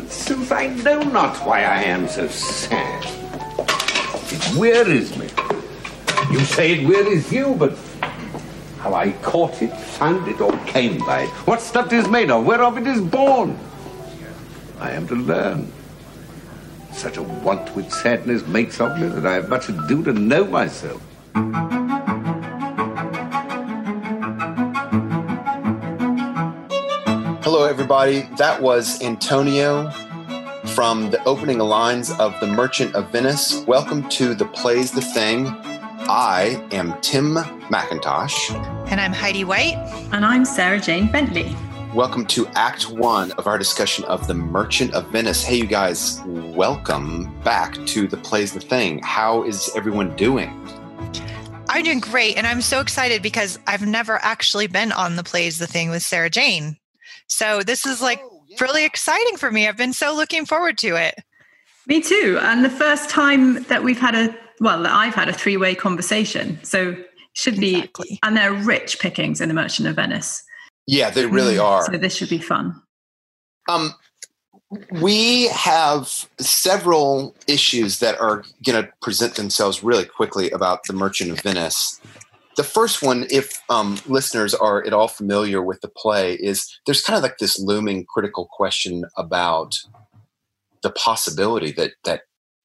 Since I know not why I am so sad, it wearies me. You say it wearies you, but how I caught it, found it, or came by it, what stuff it is made of, whereof it is born, I am to learn. Such a want which sadness makes of me that I have much ado to know myself. Hello, everybody. That was Antonio from the opening lines of The Merchant of Venice. Welcome to The Plays the Thing. I am Tim McIntosh. And I'm Heidi White. And I'm Sarah Jane Bentley. Welcome to Act One of our discussion of The Merchant of Venice. Hey, you guys, welcome back to The Plays the Thing. How is everyone doing? I'm doing great. And I'm so excited because I've never actually been on the Plays the Thing with Sarah Jane. So this is like really exciting for me. I've been so looking forward to it. Me too. And the first time that we've had a, well, that I've had a three way conversation. So should be, Exactly. and they're rich pickings in The Merchant of Venice. Yeah, they really are. So this should be fun. Um, we have several issues that are going to present themselves really quickly about the Merchant of Venice. The first one, if um, listeners are at all familiar with the play, is there's kind of like this looming critical question about the possibility that that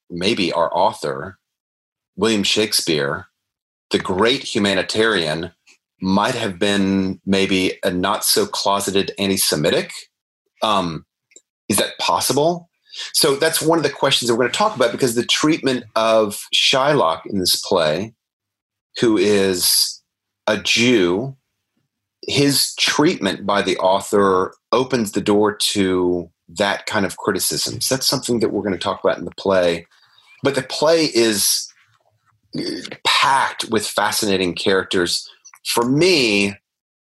maybe our author, William Shakespeare, the great humanitarian, might have been maybe a not so closeted anti-Semitic. Um, is that possible? So that's one of the questions that we're going to talk about because the treatment of Shylock in this play, who is a Jew, his treatment by the author opens the door to that kind of criticism. So that's something that we're going to talk about in the play. But the play is uh, packed with fascinating characters. For me,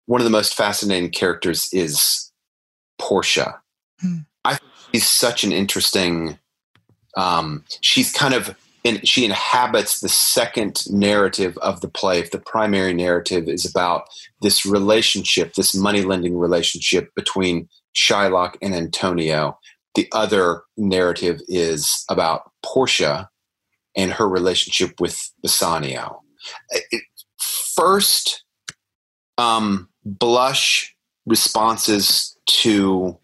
one of the most fascinating characters is Portia. Hmm. I think she's such an interesting. Um, she's kind of in, she inhabits the second narrative of the play. If the primary narrative is about this relationship, this money lending relationship between Shylock and Antonio, the other narrative is about Portia and her relationship with Bassanio. First um, blush responses to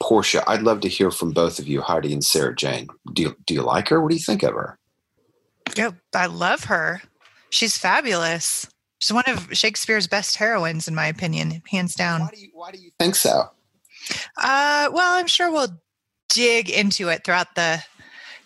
Portia. I'd love to hear from both of you, Heidi and Sarah Jane. Do you, do you like her? What do you think of her? Yeah, I love her. She's fabulous. She's one of Shakespeare's best heroines, in my opinion, hands down. Why do you, why do you think so? Uh, well, I'm sure we'll dig into it throughout the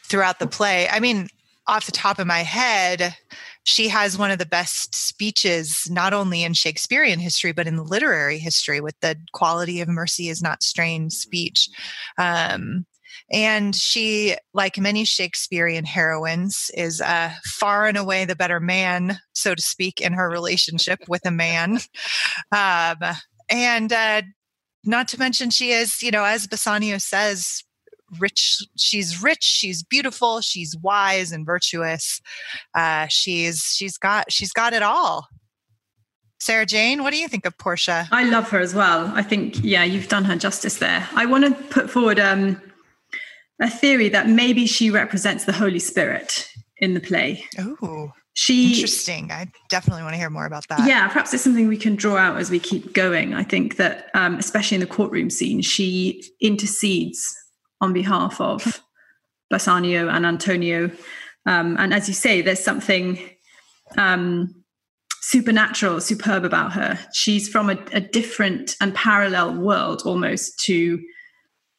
throughout the play. I mean, off the top of my head, she has one of the best speeches, not only in Shakespearean history but in the literary history, with the "quality of mercy is not strained" speech. Um, and she, like many Shakespearean heroines, is uh, far and away the better man, so to speak, in her relationship with a man. Um, and uh, not to mention she is you know as bassanio says rich she's rich she's beautiful she's wise and virtuous uh she's she's got she's got it all Sarah Jane, what do you think of Portia? I love her as well. I think, yeah, you've done her justice there. I want to put forward um, a theory that maybe she represents the Holy Spirit in the play. Oh, she interesting. I definitely want to hear more about that. Yeah, perhaps it's something we can draw out as we keep going. I think that, um, especially in the courtroom scene, she intercedes on behalf of Bassanio and Antonio. Um, and as you say, there's something um, supernatural, superb about her. She's from a, a, different and parallel world almost to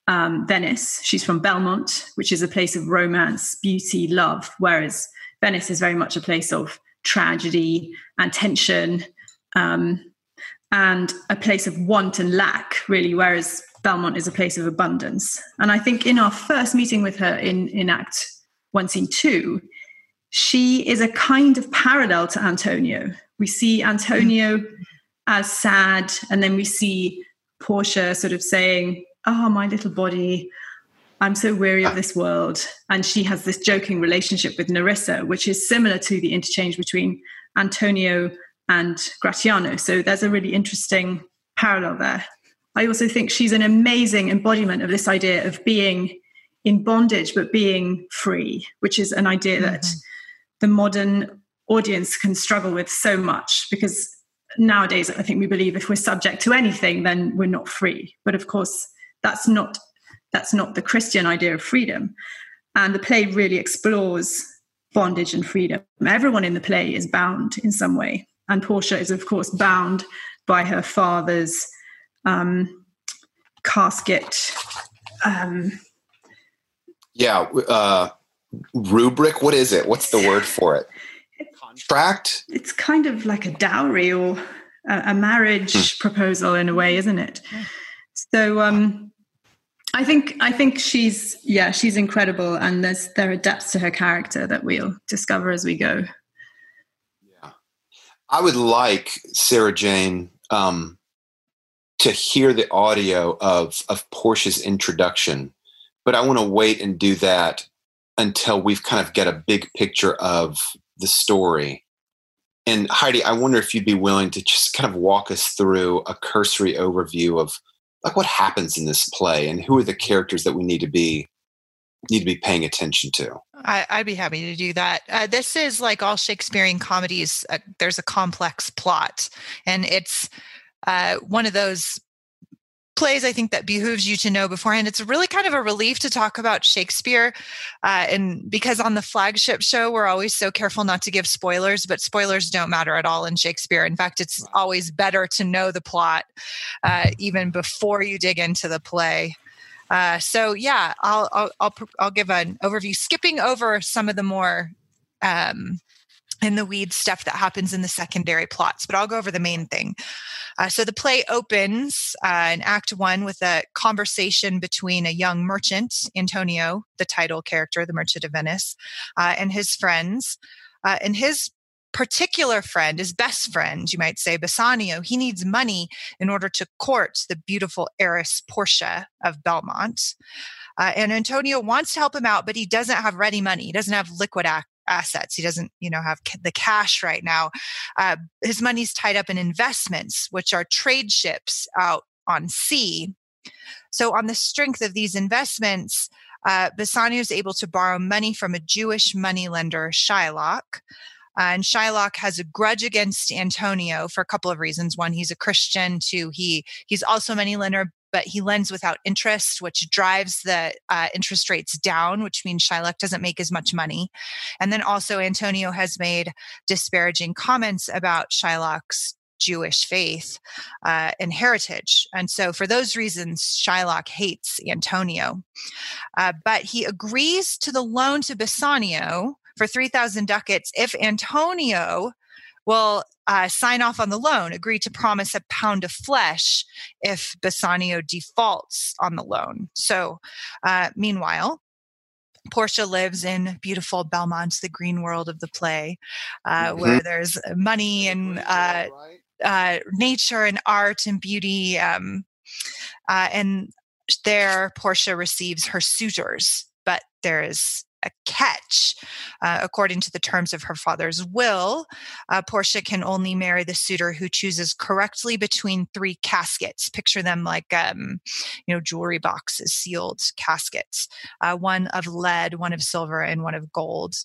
um, Venice. She's from Belmont, which is a place of romance, beauty, love, whereas Venice is very much a place of tragedy and tension um, and a place of want and lack, really, whereas Belmont is a place of abundance. And I think in our first meeting with her in, in Act One, Scene Two, she is a kind of parallel to Antonio. We see Antonio as sad, and then we see Portia sort of saying, Oh, my little body, I'm so weary of this world. And she has this joking relationship with Nerissa, which is similar to the interchange between Antonio and Gratiano. So there's a really interesting parallel there. I also think she's an amazing embodiment of this idea of being in bondage but being free, which is an idea mm-hmm. that the modern audience can struggle with so much because nowadays I think we believe if we're subject to anything then we're not free. But of course that's not that's not the Christian idea of freedom. And the play really explores bondage and freedom. Everyone in the play is bound in some way. And Portia is, of course, bound by her father's um, casket. Um, yeah, uh, rubric. What is it? What's the word for it? Contract. It's kind of like a dowry or a, a marriage hmm. proposal in a way, isn't it? So um, I think I think she's yeah she's incredible, and there's there are depths to her character that we'll discover as we go. Yeah, I would like Sarah Jane um, to hear the audio of of Portia's introduction, but I want to wait and do that until we've kind of get a big picture of the story. And Heidi, I wonder if you'd be willing to just kind of walk us through a cursory overview of like what happens in this play and who are the characters that we need to be need to be paying attention to. I, would be happy to do that. Uh, this is like all Shakespearean comedies. Uh, there's a complex plot, and it's uh, one of those plays I think that behooves you to know beforehand. It's really kind of a relief to talk about Shakespeare, uh, and because on the flagship show we're always so careful not to give spoilers, but spoilers don't matter at all in Shakespeare. In fact, it's always better to know the plot uh, even before you dig into the play. Uh, so yeah, I'll, I'll, I'll I'll give an overview, skipping over some of the more um, in the weed stuff that happens in the secondary plots, but I'll go over the main thing. Uh, so the play opens uh, in Act One with a conversation between a young merchant, Antonio, the title character, the merchant of Venice, uh, and his friends. Uh, and his particular friend, his best friend, you might say, Bassanio, he needs money in order to court the beautiful heiress Portia of Belmont. Uh, and Antonio wants to help him out, but he doesn't have ready money. He doesn't have liquid ac- assets. He doesn't, you know, have the cash right now. Uh, his money's tied up in investments, which are trade ships out on sea. So, on the strength of these investments, uh, Bassanio is able to borrow money from a Jewish moneylender, Shylock. Uh, and Shylock has a grudge against Antonio for a couple of reasons. One, he's a Christian. Two, he he's also a moneylender, but he lends without interest, which drives the uh, interest rates down, which means Shylock doesn't make as much money. And then also, Antonio has made disparaging comments about Shylock's Jewish faith uh, and heritage. And so, for those reasons, Shylock hates Antonio. Uh, but he agrees to the loan to Bassanio for 3,000 ducats if Antonio will uh, sign off on the loan, agree to promise a pound of flesh if Bassanio defaults on the loan. So, uh, meanwhile, Portia lives in beautiful Belmont, the green world of the play, uh, mm-hmm. where there's money and uh, uh, nature and art and beauty. Um, uh, and there, Portia receives her suitors, but there is a catch. Uh, according to the terms of her father's will, uh, Portia can only marry the suitor who chooses correctly between three caskets. Picture them like, um, you know, jewelry boxes, sealed caskets, uh, one of lead, one of silver, and one of gold.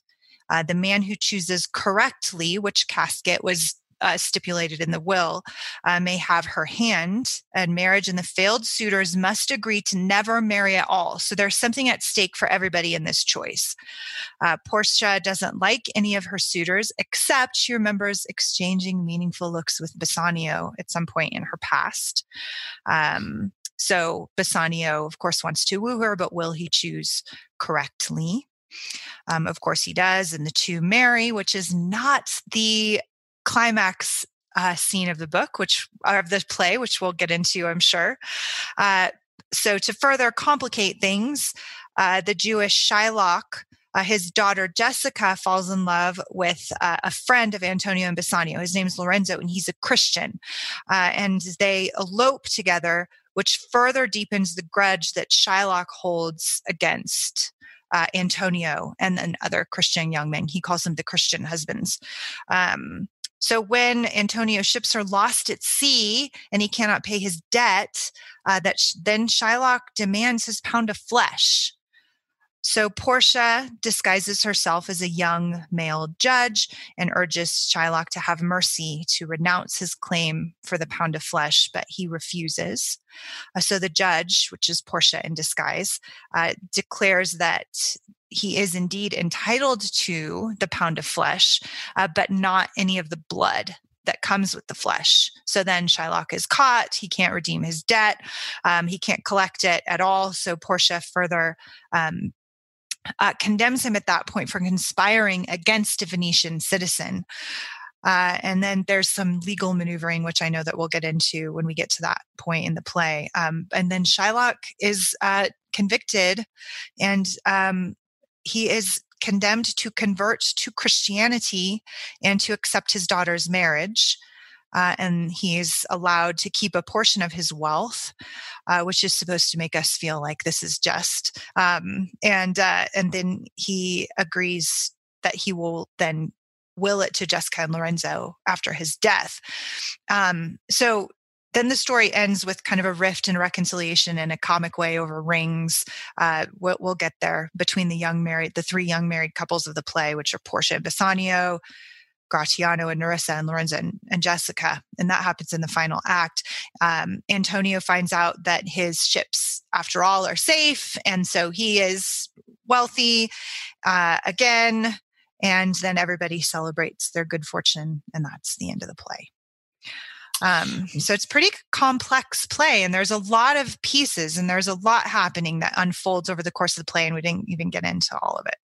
Uh, the man who chooses correctly which casket was uh, stipulated in the will uh, may have her hand and marriage and the failed suitors must agree to never marry at all. So there's something at stake for everybody in this choice. Uh, portia doesn't like any of her suitors except she remembers exchanging meaningful looks with bassanio at some point in her past. Um, so bassanio of course wants to woo her but will he choose correctly? Um, of course, he does, and the two marry, which is not the climax uh, scene of the book, which of the play, which we'll get into, I'm sure. Uh, so, to further complicate things, uh, the Jewish Shylock, uh, his daughter Jessica, falls in love with uh, a friend of Antonio and Bassanio. His name's Lorenzo, and he's a Christian. Uh, and they elope together, which further deepens the grudge that Shylock holds against uh, Antonio and then other Christian young men. He calls them the Christian husbands. Um, so when Antonio's ships are lost at sea and he cannot pay his debt, uh, that sh- then Shylock demands his pound of flesh. So Portia disguises herself as a young male judge and urges Shylock to have mercy to renounce his claim for the pound of flesh, but he refuses. Uh, so the judge, which is Portia in disguise, uh, declares that he is indeed entitled to the pound of flesh, uh, but not any of the blood that comes with the flesh. So then Shylock is caught. He can't redeem his debt. Um, he can't collect it at all. So Portia further um, uh, condemns him at that point for conspiring against a Venetian citizen. Uh, and then there's some legal maneuvering, which I know that we'll get into when we get to that point in the play. Um, and then Shylock is uh, convicted and um, he is condemned to convert to Christianity and to accept his daughter's marriage uh, and he's allowed to keep a portion of his wealth, uh, which is supposed to make us feel like this is just. Um, and uh, and then he agrees that he will then will it to Jessica and Lorenzo after his death. Um, so then the story ends with kind of a rift and reconciliation in a comic way over rings. Uh, we'll, we'll, get there between the young married, the three young married couples of the play, which are Portia and Bassanio, Gratiano and Nerissa and Lorenzo and, and, Jessica. And that happens in the final act. Um, Antonio finds out that his ships, after all, are safe. And so he is wealthy uh, again. And then everybody celebrates their good fortune. And that's the end of the play. Um, so it's pretty complex play, and there's a lot of pieces, and there's a lot happening that unfolds over the course of the play, and we didn't even get into all of it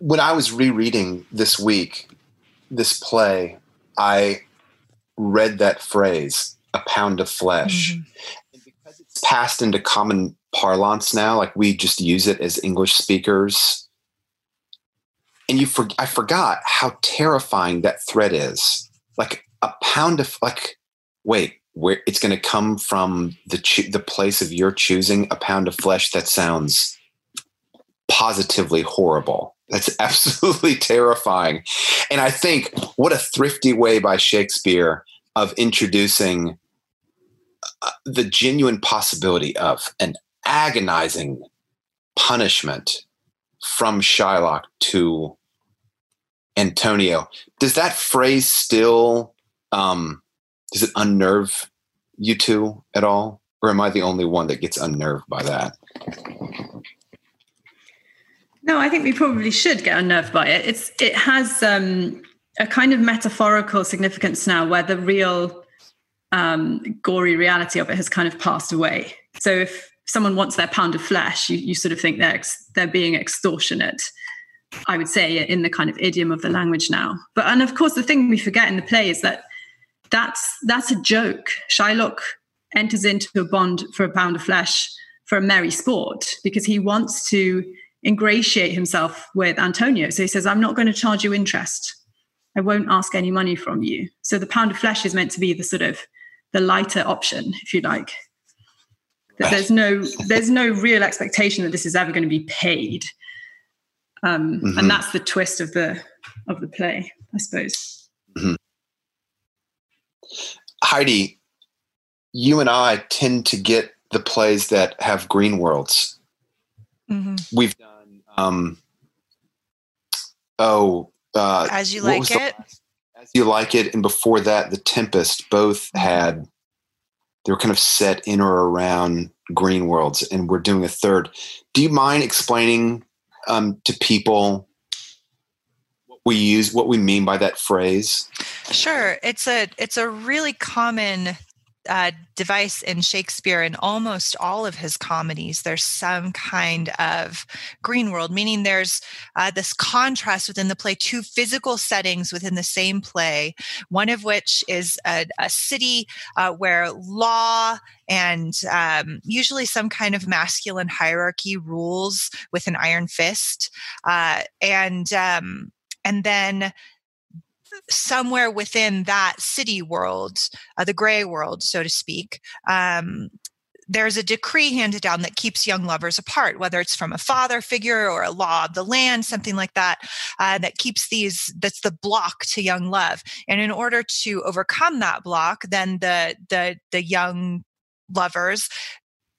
when I was rereading this week this play, I read that phrase, a pound of flesh. Mm-hmm. And because it's passed into common parlance now, like we just use it as English speakers. And you for, I forgot how terrifying that threat is. Like a pound of like, wait, where it's going to come from the cho- the place of your choosing a pound of flesh that sounds positively horrible. That's absolutely terrifying. And I think what a thrifty way by Shakespeare of introducing uh, the genuine possibility of an agonizing punishment from Shylock to Antonio. Does that phrase still um, does it unnerve you two at all? Or am I the only one that gets unnerved by that? No, I think we probably should get unnerved by it. It's it has um, a kind of metaphorical significance now, where the real um, gory reality of it has kind of passed away. So if someone wants their pound of flesh, you, you sort of think they're ex- they're being extortionate. I would say in the kind of idiom of the language now. But and of course, the thing we forget in the play is that that's that's a joke. Shylock enters into a bond for a pound of flesh for a merry sport because he wants to ingratiate himself with Antonio. So he says, I'm not going to charge you interest. I won't ask any money from you. So the pound of flesh is meant to be the sort of the lighter option, if you like. That there's no there's no real expectation that this is ever going to be paid. Um, Mhm. And that's the twist of the of the play, I suppose. Heidi, you and I tend to get the plays that have green worlds. Mhm. We've done, um, oh, uh, As you like it. As you like it, and before that, The Tempest. Both had they were kind of set in or around green worlds, and we're doing a third. Do you mind explaining um, to people what we use, what we mean by that phrase? Sure, it's a it's a really common uh, device in Shakespeare in almost all of his comedies. There's some kind of green world, meaning there's uh, this contrast within the play, two physical settings within the same play. One of which is a, a city uh, where law and um, usually some kind of masculine hierarchy rules with an iron fist, uh, and um, and then somewhere within that city world, uh, the gray world, so to speak, um, there's a decree handed down that keeps young lovers apart, whether it's from a father figure or a law of the land, something like that, uh, that keeps these, that's the block to young love. And in order to overcome that block, then the, the, the young lovers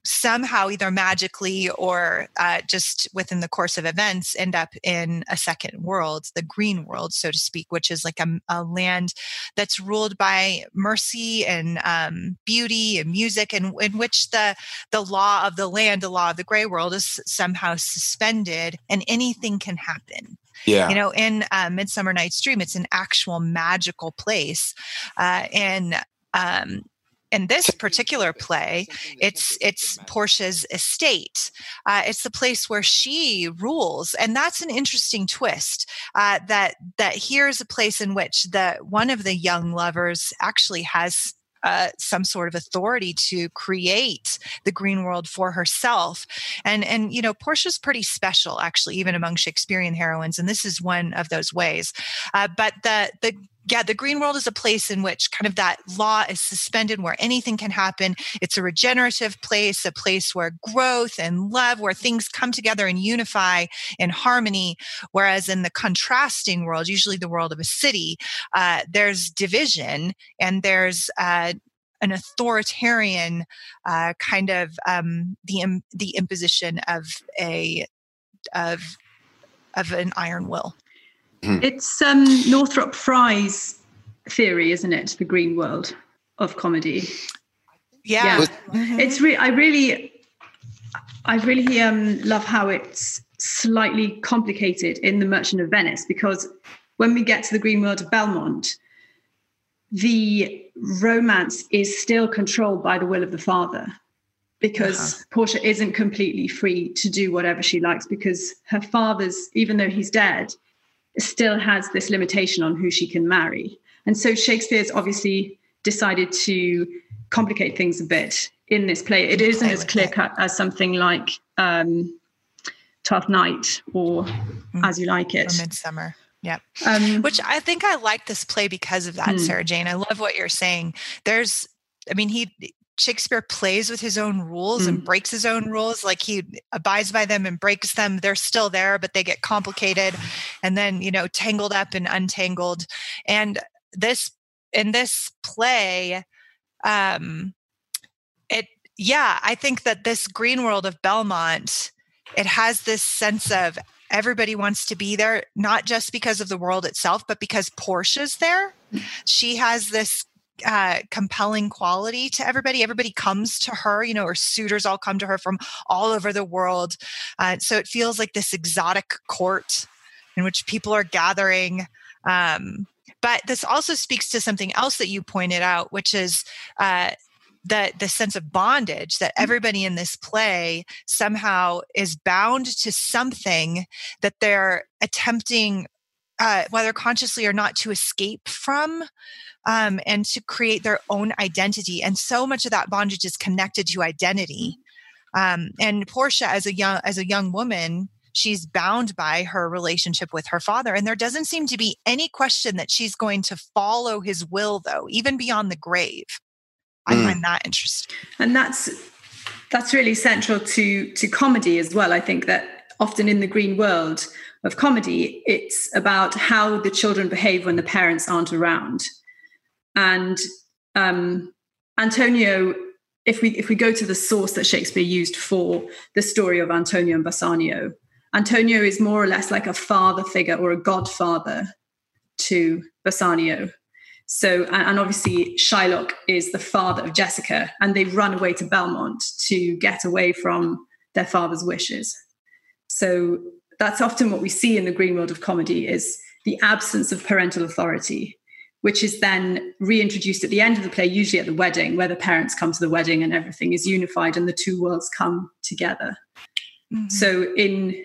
somehow either magically or uh, just within the course of events end up in a second world the green world so to speak which is like a, a land that's ruled by mercy and um, beauty and music and in which the the law of the land the law of the gray world is somehow suspended and anything can happen Yeah. you know in uh, midsummer night's dream it's an actual magical place uh, and um, in this particular play it's it's portia's estate uh, it's the place where she rules and that's an interesting twist uh, that that here's a place in which the one of the young lovers actually has uh, some sort of authority to create the green world for herself and and you know portia's pretty special actually even among shakespearean heroines and this is one of those ways uh, but the the yeah, the green world is a place in which kind of that law is suspended where anything can happen. It's a regenerative place, a place where growth and love, where things come together and unify in harmony. Whereas in the contrasting world, usually the world of a city, uh, there's division and there's uh, an authoritarian uh, kind of um, the im- the imposition of a of of an iron will. It's um, Northrop Frye's theory, isn't it? The green world of comedy. Yeah, Yeah. It's re- I really, I really um, love how it's slightly complicated in The Merchant of Venice because when we get to the green world of Belmont, the romance is still controlled by the will of the father because Portia isn't completely free to do whatever she likes because her father's, even though he's dead, still has this limitation on who she can marry. And so Shakespeare's obviously decided to complicate things a bit in this play. It isn't as clear cut as something like um, Twelfth Night or As You Like or It. midsummer. Yep. Um, Which I think I like this play because of that, Hmm. Sarah Jane. I love what you're saying. There's, I mean, he Shakespeare plays with his own rules and Mm. breaks his own rules. Like he abides by them and breaks them. They're still there, but they get complicated and then, you know, tangled up and untangled. And this, in this play, um, it, yeah, I think that this green world of Belmont, it has this sense of everybody wants to be there, not just because of the world itself, but because Portia's there. She has this uh, compelling quality to everybody. Everybody comes to her, you know, or suitors all come to her from all over the world. Uh, so it feels like this exotic court in which people are gathering. Um, but this also speaks to something else that you pointed out, which is uh, the the sense of bondage that everybody in this play somehow is bound to something that they're attempting uh, whether consciously or not to escape from um, and to create their own identity and so much of that bondage is connected to identity um, and portia as a young as a young woman she's bound by her relationship with her father and there doesn't seem to be any question that she's going to follow his will though even beyond the grave i Mm. find that interesting and that's that's really central to to comedy as well. I think that often in the green world of comedy, it's about how the children behave when the parents aren't around. And um, Antonio, if we if we go to the source that Shakespeare used for the story of Antonio and Bassanio, Antonio is more or less like a father figure or a godfather to Bassanio. So, and obviously Shylock is the father of Jessica, and they run away to Belmont to get away from their father's wishes. So that's often what we see in the green world of comedy is the absence of parental authority, which is then reintroduced at the end of the play, usually at the wedding, where the parents come to the wedding and everything is unified and the two worlds come together. Mm-hmm. So in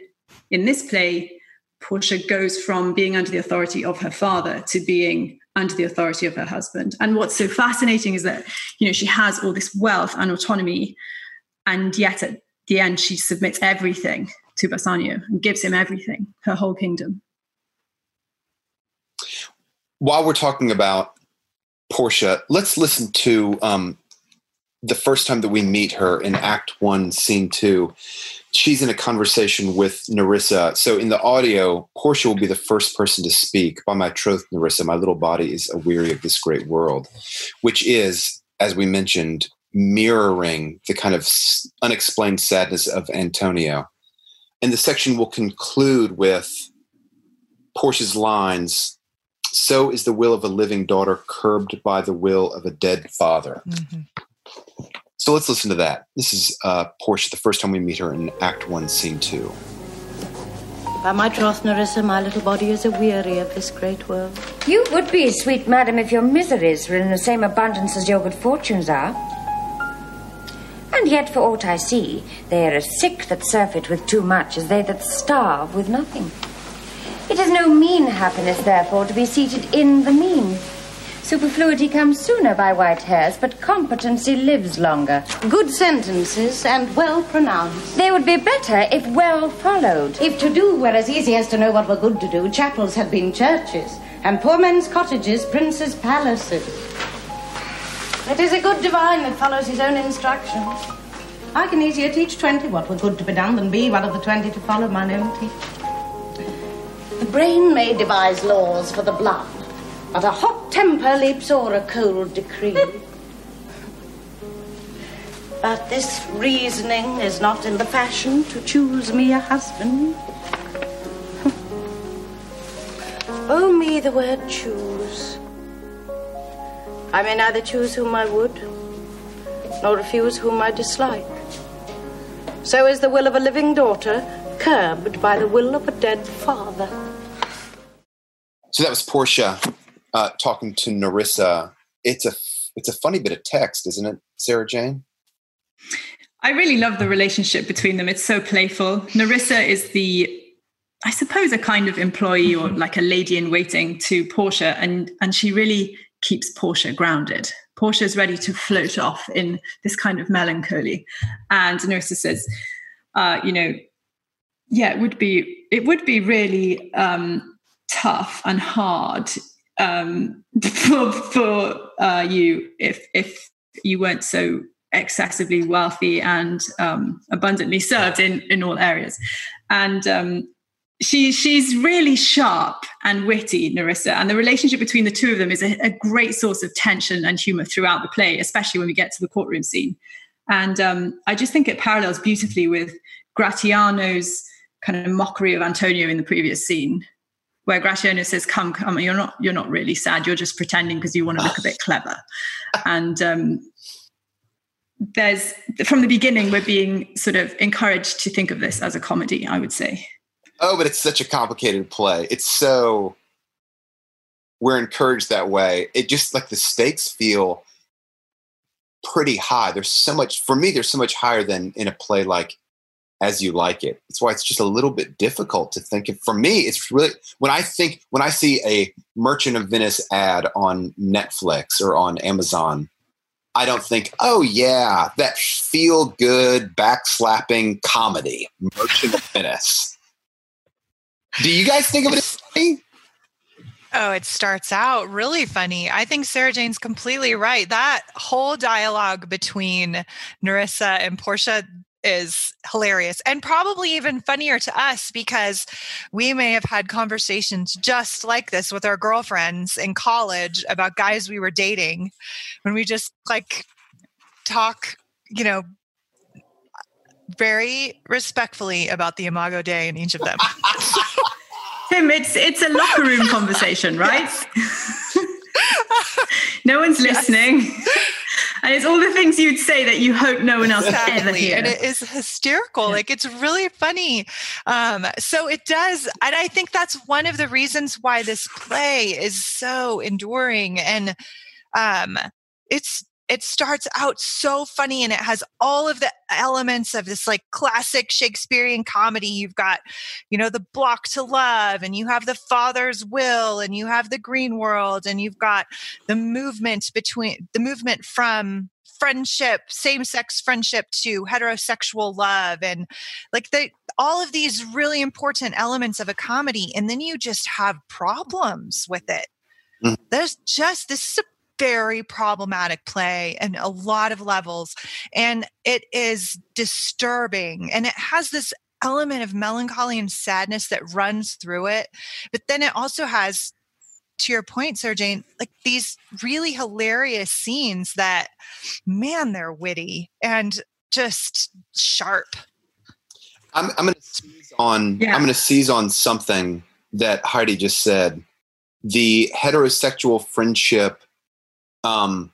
in this play, Portia goes from being under the authority of her father to being under the authority of her husband. And what's so fascinating is that, you know, she has all this wealth and autonomy, and yet at the end she submits everything to Bassanio and gives him everything, her whole kingdom. While we're talking about Portia, let's listen to um, the first time that we meet her in Act One, Scene Two she's in a conversation with Nerissa. So in the audio, Portia will be the first person to speak. By my troth, Nerissa, my little body is aweary of this great world, which is, as we mentioned, mirroring the kind of unexplained sadness of Antonio. And the section will conclude with Portia's lines So is the will of a living daughter curbed by the will of a dead father. Mm-hmm. So let's listen to that. This is uh, Portia, the first time we meet her in Act One, Scene Two. By my troth, Nerissa, my little body is aweary of this great world. You would be, sweet madam, if your miseries were in the same abundance as your good fortunes are. And yet, for aught I see, they are as sick that surfeit with too much as they that starve with nothing. It is no mean happiness, therefore, to be seated in the mean. Superfluity comes sooner by white hairs, but competency lives longer. Good sentences and well pronounced. They would be better if well followed. If to do were as easy as to know what were good to do, chapels had been churches, and poor men's cottages princes' palaces. It is a good divine that follows his own instructions. I can easier teach twenty what were good to be done than be one of the twenty to follow mine own teaching. The brain may devise laws for the blood, but a hot temper leaps o'er a cold decree. but this reasoning is not in the fashion to choose me a husband. oh, me, the word choose. I may neither choose whom I would, nor refuse whom I dislike. So is the will of a living daughter curbed by the will of a dead father. So that was Portia uh, talking to Nerissa. It's a it's a funny bit of text, isn't it, Sarah Jane? I really love the relationship between them. It's so playful. Nerissa is the, I suppose, a kind of employee or like a lady in waiting to Portia, and and she really keeps Portia grounded. Portia is ready to float off in this kind of melancholy, and Nerissa says, uh, you know, yeah, it would be it would be really um, tough and hard um, for for uh, you if if you weren't so excessively wealthy and um, abundantly served in in all areas, and um, she she's really sharp and witty, Nerissa, and the relationship between the two of them is a, a, great source of tension and humor throughout the play, especially when we get to the courtroom scene. And um, I just think it parallels beautifully with Gratiano's kind of mockery of Antonio in the previous scene, where Gratiano says, "Come, come, you're not you're not really sad. You're just pretending because you want to look a bit clever." And um, there's from the beginning we're being sort of encouraged to think of this as a comedy. I would say. Oh, but it's such a complicated play. It's so we're encouraged that way. It just like the stakes feel pretty high. There's so much for me. There's so much higher than in a play like as you like it. That's why it's just a little bit difficult to think of. For me, it's really when I think when I see a Merchant of Venice ad on Netflix or on Amazon, I don't think, oh yeah, that feel good backslapping comedy, Merchant of Venice. Do you guys think of it as funny? Oh, it starts out really funny. I think Sarah Jane's completely right. That whole dialogue between Nerissa and Portia is hilarious and probably even funnier to us because we may have had conversations just like this with our girlfriends in college about guys we were dating when we just like talk, you know, very respectfully about the Imago Dei in each of them. Tim, it's it's a locker room conversation, right? no one's listening. and it's all the things you'd say that you hope no one else exactly. ever hears. And it is hysterical. Yeah. Like it's really funny. Um, so it does, and I think that's one of the reasons why this play is so enduring. And um, it's it starts out so funny and it has all of the elements of this like classic Shakespearean comedy. You've got, you know, the block to love and you have the father's will and you have the green world and you've got the movement between the movement from friendship, same sex friendship to heterosexual love and like the all of these really important elements of a comedy and then you just have problems with it. Mm. There's just this is a very problematic play and a lot of levels. And it is disturbing. And it has this element of melancholy and sadness that runs through it. But then it also has, to your point, Sarah Jane, like these really hilarious scenes that, man, they're witty and just sharp. I'm, I'm going to seize on. Yeah. I'm going to seize on something that Heidi just said. The heterosexual friendship um,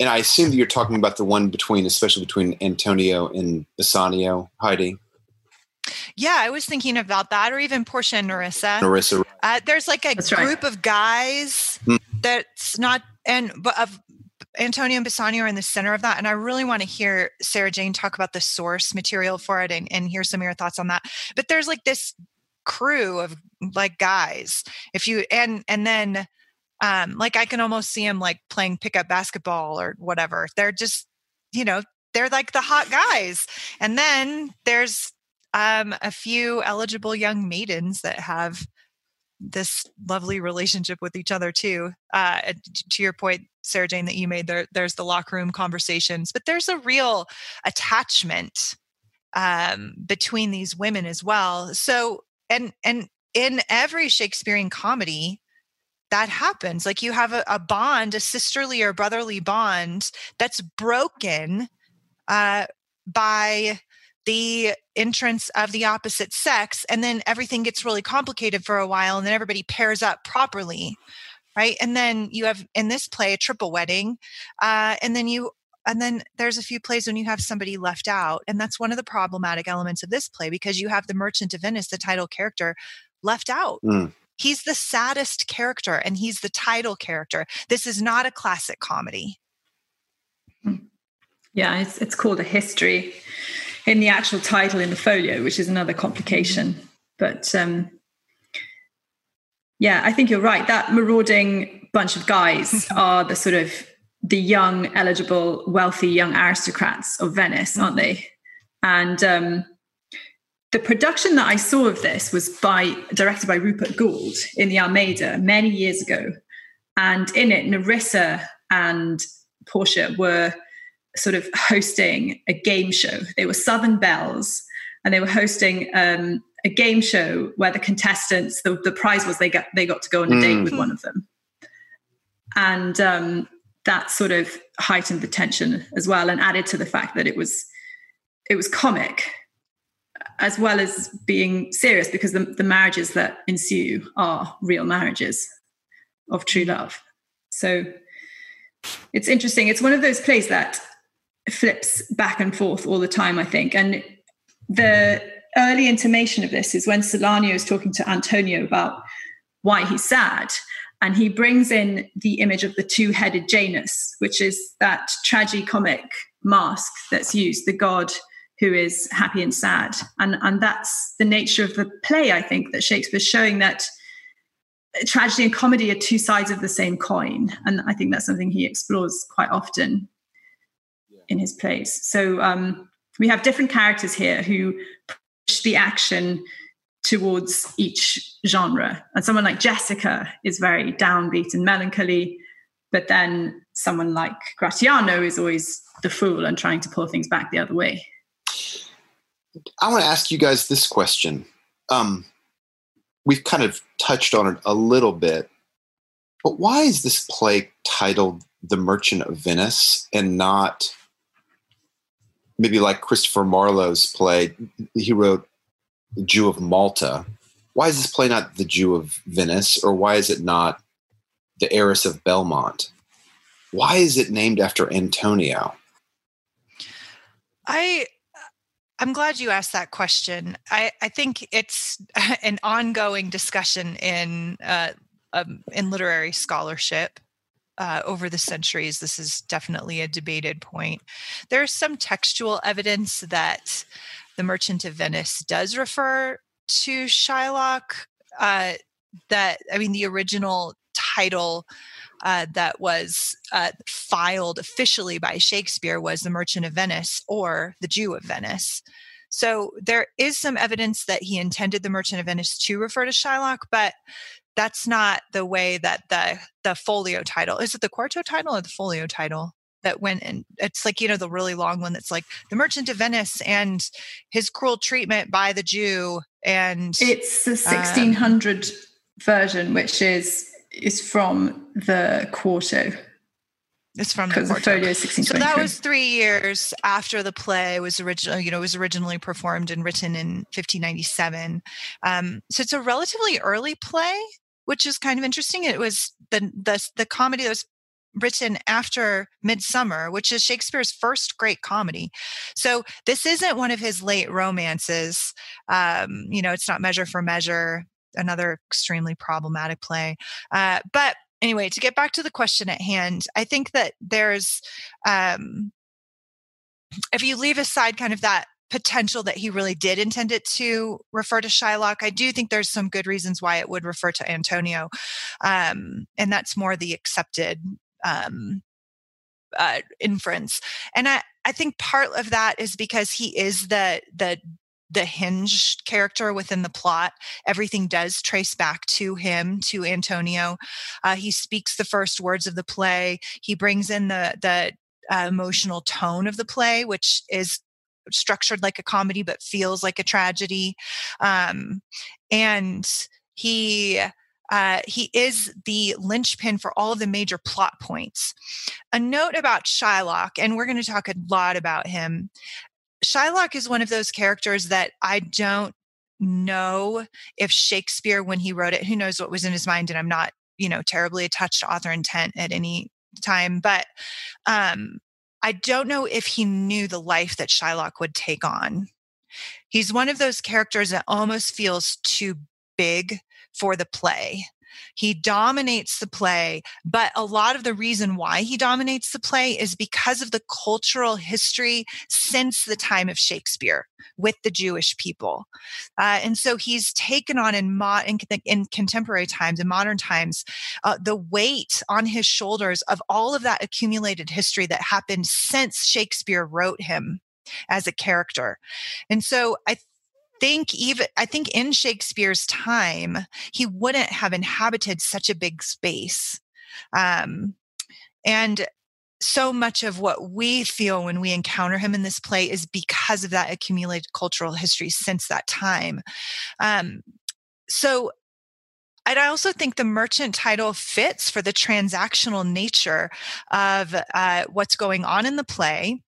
and I assume that you're talking about the one between, especially between Antonio and Bassanio, Heidi. Yeah, I was thinking about that, or even Portia and Nerissa. Nerissa. Uh, there's like a that's group right. of guys hmm. that's not, and but of Antonio and Bassanio are in the center of that. And I really want to hear Sarah Jane talk about the source material for it and, and hear some of your thoughts on that. But there's like this crew of like guys. If you and and then um, like I can almost see them like playing pickup basketball or whatever. They're just, you know, they're like the hot guys. And then there's um, a few eligible young maidens that have this lovely relationship with each other too. Uh, to your point, Sarah Jane, that you made there, there's the locker room conversations, but there's a real attachment um, between these women as well. So, and and in every Shakespearean comedy, that happens. Like you have a, a, bond, a sisterly or brotherly bond that's broken uh, by the entrance of the opposite sex. And then everything gets really complicated for a while, and then everybody pairs up properly. Right. And then you have in this play a triple wedding. Uh, and then you and then there's a few plays when you have somebody left out. And that's one of the problematic elements of this play because you have the Merchant of Venice, the title character, left out. Mm. He's the saddest character and he's the title character. This is not a classic comedy. Hmm. Yeah, it's, it's called a history in the actual title in the folio, which is another complication. But um, yeah, I think you're right. That marauding bunch of guys are the sort of the young, eligible, wealthy young aristocrats of Venice, aren't they? And um, the production that I saw of this was by directed by Rupert Goold in the Almeida many years ago, and in it, Nerissa and Portia were sort of hosting a game show. They were Southern Belles, and they were hosting um, a game show where the contestants, the, the prize was they got they got to go on a date with mm-hmm. one of them, and um, that sort of heightened the tension as well, and added to the fact that it was it was comic as well as being serious because the, the marriages that ensue are real marriages of true love. So it's interesting. It's one of those plays that flips back and forth all the time, I think. And the early intimation of this is when Salanio is talking to Antonio about why he's sad. And he brings in the image of the two headed Janus, which is that tragicomic mask that's used, the god who is happy and sad. And, and that's the nature of the play, I think, that Shakespeare's showing that tragedy and comedy are two sides of the same coin. And I think that's something he explores quite often in his plays. So um, we have different characters here who push the action towards each genre. And someone like Jessica is very downbeat and melancholy, but then someone like Gratiano is always the fool and trying to pull things back the other way. I want to ask you guys this question. Um, we've kind of touched on it a little bit, but why is this play titled The Merchant of Venice and not maybe like Christopher Marlowe's play? He wrote The Jew of Malta. Why is this play not The Jew of Venice, or why is it not The Heiress of Belmont? Why is it named after Antonio? I I'm glad you asked that question. I, I think it's an ongoing discussion in uh, um, in literary scholarship uh, over the centuries. This is definitely a debated point. There's some textual evidence that the Merchant of Venice does refer to Shylock. Uh, that I mean, the original title uh, that was uh, filed officially by Shakespeare was The Merchant of Venice or The Jew of Venice. So there is some evidence that he intended The Merchant of Venice to refer to Shylock, but that's not the way that the the folio title is it the quarto title or the folio title that went and it's like you know the really long one that's like the merchant of venice and his cruel treatment by the jew and it's the 1600 um, version which is is from the quarto. It's from the, the folio 1623. So that was three years after the play was originally, you know, was originally performed and written in 1597. Um, so it's a relatively early play, which is kind of interesting. It was the the the comedy that was written after Midsummer, which is Shakespeare's first great comedy. So this isn't one of his late romances. Um, you know, it's not Measure for Measure another extremely problematic play. Uh, but anyway, to get back to the question at hand, I think that there's, um, if you leave aside kind of that potential that he really did intend it to refer to Shylock, I do think there's some good reasons why it would refer to Antonio. Um, and that's more the accepted um, uh, inference. And I, I think part of that is because he is the the the hinge character within the plot. Everything does trace back to him, to Antonio. Uh, he speaks the first words of the play. He brings in the the uh, emotional tone of the play, which is structured like a comedy but feels like a tragedy. Um, and he uh, he is the linchpin for all of the major plot points. A note about Shylock, and we're going to talk a lot about him. Shylock is one of those characters that I don't know if Shakespeare, when he wrote it, who knows what was in his mind, and I'm not, you know, terribly attached to author intent at any time, but um, I don't know if he knew the life that Shylock would take on. He's one of those characters that almost feels too big for the play. He dominates the play, but a lot of the reason why he dominates the play is because of the cultural history since the time of Shakespeare with the Jewish people. Uh, and so he's taken on in, mo- in, in contemporary times, in modern times, uh, the weight on his shoulders of all of that accumulated history that happened since Shakespeare wrote him as a character. And so I think even I think in Shakespeare's time, he wouldn't have inhabited such a big space. Um, and so much of what we feel when we encounter him in this play is because of that accumulated cultural history since that time. Um, so and I also think the merchant title fits for the transactional nature of uh, what's going on in the play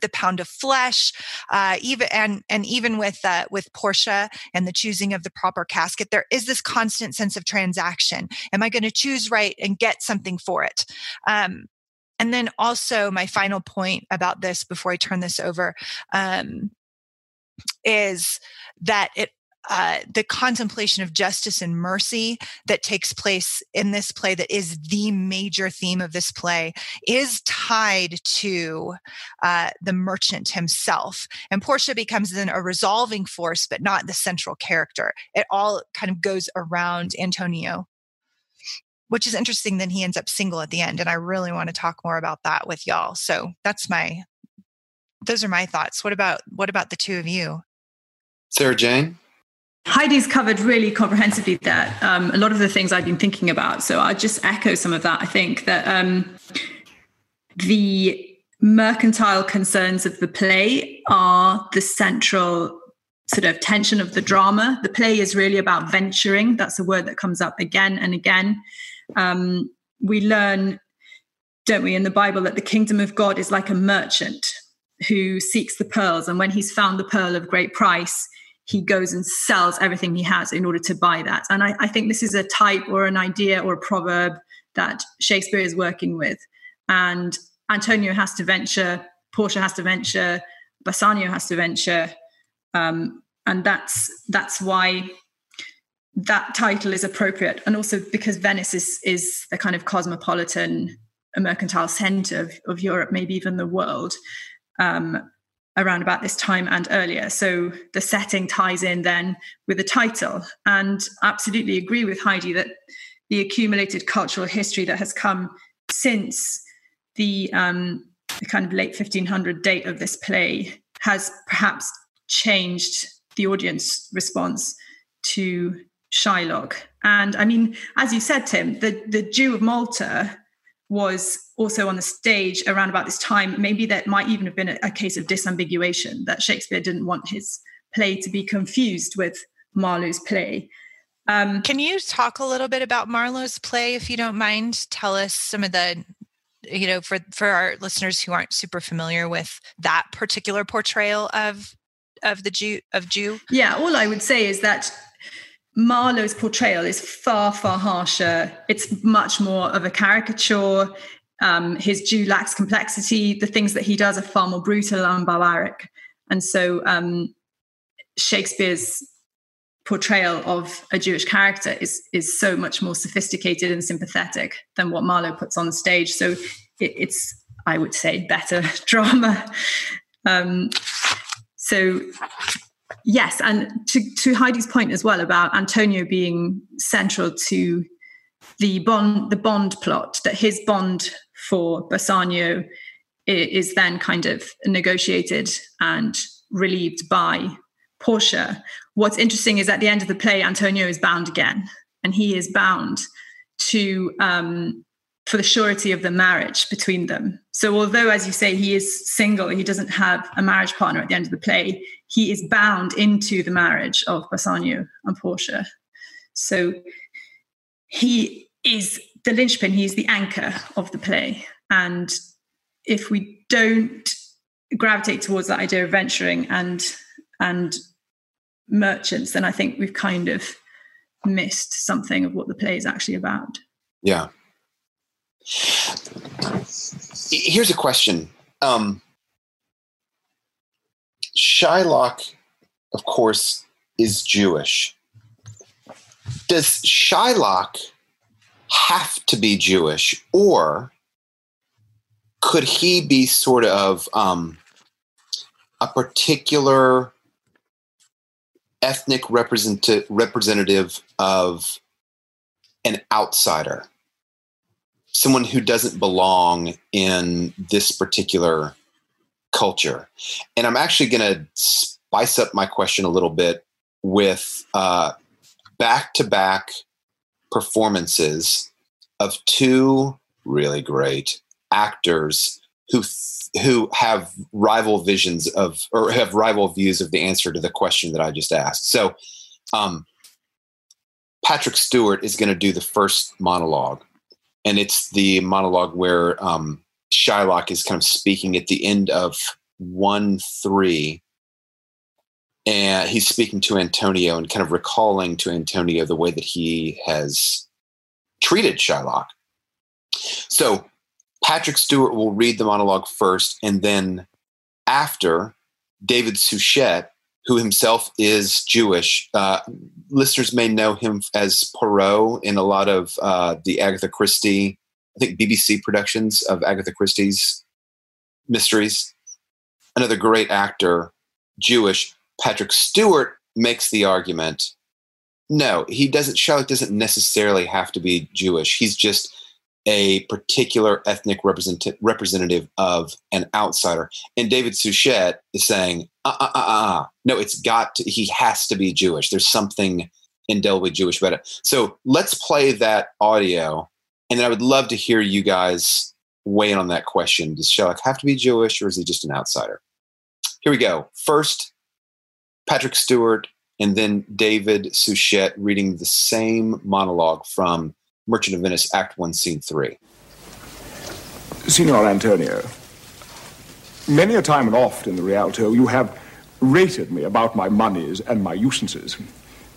the pound of flesh, uh, even and and even with uh, with Portia and the choosing of the proper casket, there is this constant sense of transaction. Am I going to choose right and get something for it? Um, and then also my final point about this before I turn this over um, is that it uh, the contemplation of justice and mercy that takes place in this play, that is the major theme of this play, is tied to uh, the merchant himself. And Portia becomes then a resolving force, but not the central character. It all kind of goes around Antonio. Which is interesting. Then he ends up single at the end, and I really want to talk more about that with y'all. So that's my, those are my thoughts. What about what about the two of you? Sarah Jane. Heidi's covered really comprehensively there um, a lot of the things I've been thinking about. So I'll just echo some of that. I think that um, the mercantile concerns of the play are the central sort of tension of the drama. The play is really about venturing. That's a word that comes up again and again. Um, we learn, don't we, in the Bible that the kingdom of God is like a merchant who seeks the pearls. And when he's found the pearl of great price, he goes and sells everything he has in order to buy that. And I, I think this is a type or an idea or a proverb that Shakespeare is working with. And Antonio has to venture, Portia has to venture, Bassanio has to venture, um, and that's that's why that title is appropriate, and also because Venice is is the kind of cosmopolitan, mercantile center of, of Europe, maybe even the world. Um, around about this time and earlier. So the setting ties in then with the title. And absolutely agree with Heidi that the accumulated cultural history that has come since the, um, the kind of late 1500 date of this play has perhaps changed the audience response to Shylock. And I mean, as you said, Tim, the, the Jew of Malta was also on the stage around about this time. Maybe that might even have been a, a case of disambiguation, that Shakespeare didn't want his play to be confused with Marlowe's play. Um, Can you talk a little bit about Marlowe's play, if you don't mind? Tell us some of the you know for for our listeners who aren't super familiar with that particular portrayal of of the Jew of Jew? Yeah, all I would say is that Marlowe's portrayal is far far harsher. It's much more of a caricature. Um, his Jew lacks complexity. The things that he does are far more brutal and barbaric. And so um, Shakespeare's portrayal of a Jewish character is is so much more sophisticated and sympathetic than what Marlowe puts on stage. So it, it's, I would say, better drama. Um, so yes, and to, to Heidi's point as well about Antonio being central to the bond the bond plot that his bond for Bassanio is then kind of negotiated and relieved by Portia. What's interesting is at the end of the play, Antonio is bound again, and he is bound to um, for the surety of the marriage between them. So, although, as you say, he is single, he doesn't have a marriage partner at the end of the play, he is bound into the marriage of Bassanio and Portia. So, he is the linchpin, he is the anchor of the play. And if we don't gravitate towards that idea of venturing and and merchants, then I think we've kind of missed something of what the play is actually about. Yeah, Here's a question. Um, Shylock, of course, is Jewish. Does Shylock have to be Jewish, or could he be sort of um, a particular ethnic representative of an outsider? Someone who doesn't belong in this particular culture. And I'm actually going to spice up my question a little bit with back to back performances of two really great actors who who have rival visions of or have rival views of the answer to the question that I just asked. So um, Patrick Stewart is going to do the first monologue and it's the monologue where um, Shylock is kind of speaking at the end of one three, and he's speaking to Antonio and kind of recalling to Antonio the way that he has treated Shylock. So Patrick Stewart will read the monologue first, and then after, David Suchet who himself is Jewish. Uh, listeners may know him as Poirot in a lot of uh, the Agatha Christie, I think BBC productions of Agatha Christie's mysteries. Another great actor, Jewish. Patrick Stewart makes the argument. No, he doesn't. Shylock doesn't necessarily have to be Jewish. He's just a particular ethnic represent- representative of an outsider. And David Suchet is saying, uh, uh, uh, uh, no, it's got to, he has to be Jewish. There's something indelibly Jewish about it. So let's play that audio. And then I would love to hear you guys weigh in on that question. Does Shylock have to be Jewish or is he just an outsider? Here we go. First, Patrick Stewart and then David Suchet reading the same monologue from Merchant of Venice, Act 1, Scene 3. Signor Antonio, many a time and oft in the Rialto you have rated me about my moneys and my usances.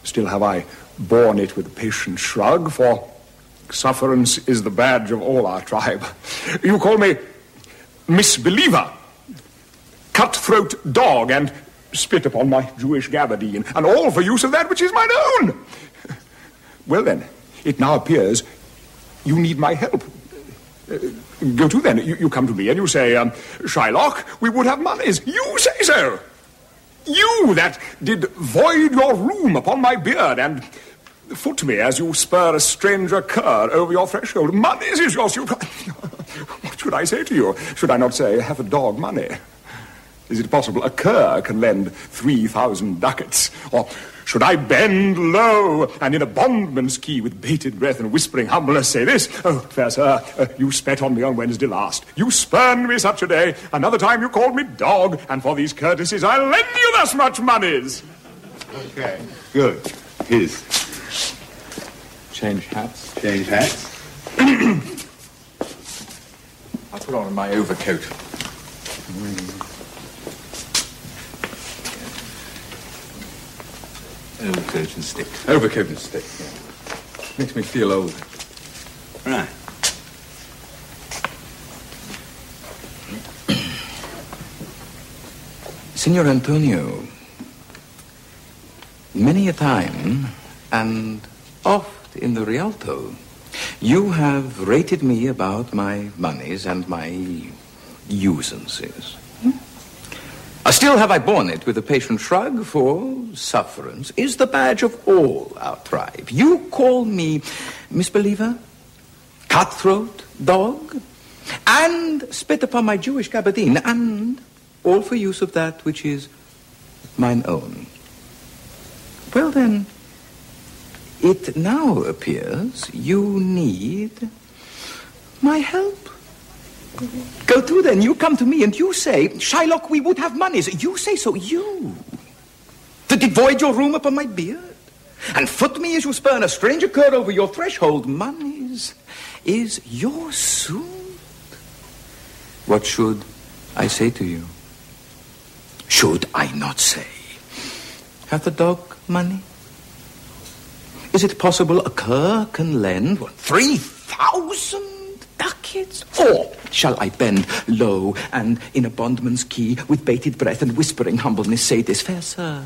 Still have I borne it with a patient shrug, for sufferance is the badge of all our tribe. You call me misbeliever, cutthroat dog, and spit upon my Jewish gabardine, and all for use of that which is mine own. Well then, it now appears you need my help. Uh, go to then. You, you, come to me and you say, um, Shylock, we would have monies. You say so. You that did void your room upon my beard and foot me as you spur a stranger cur over your threshold. Monies is yours. You... what should I say to you? Should I not say, have a dog money? Is it possible a cur can lend 3,000 ducats? Or should I bend low and in a bondman's key with bated breath and whispering humbleness say this? Oh, fair sir, uh, you spat on me on Wednesday last. You spurned me such a day. Another time you called me dog, and for these courtesies I'll lend you thus much monies. Okay, good. His. Change hats. Change hats. I'll put on my overcoat. Mm. Overcoat and stick. Overcoat and stick, yeah. Makes me feel old. Right. Signor Antonio, many a time and oft in the Rialto, you have rated me about my monies and my usances. Uh, still have I borne it with a patient shrug, for sufferance is the badge of all our tribe. You call me misbeliever, cutthroat, dog, and spit upon my Jewish gabardine, and all for use of that which is mine own. Well then, it now appears you need my help. Go to then. You come to me and you say, Shylock, we would have monies. You say so. You. To devoid your room upon my beard? And foot me as you spurn a stranger cur over your threshold. Monies is your suit. What should I say to you? Should I not say, hath the dog money? Is it possible a cur can lend, what, three thousand? Ducats? Or shall I bend low and in a bondman's key with bated breath and whispering humbleness say this, fair sir?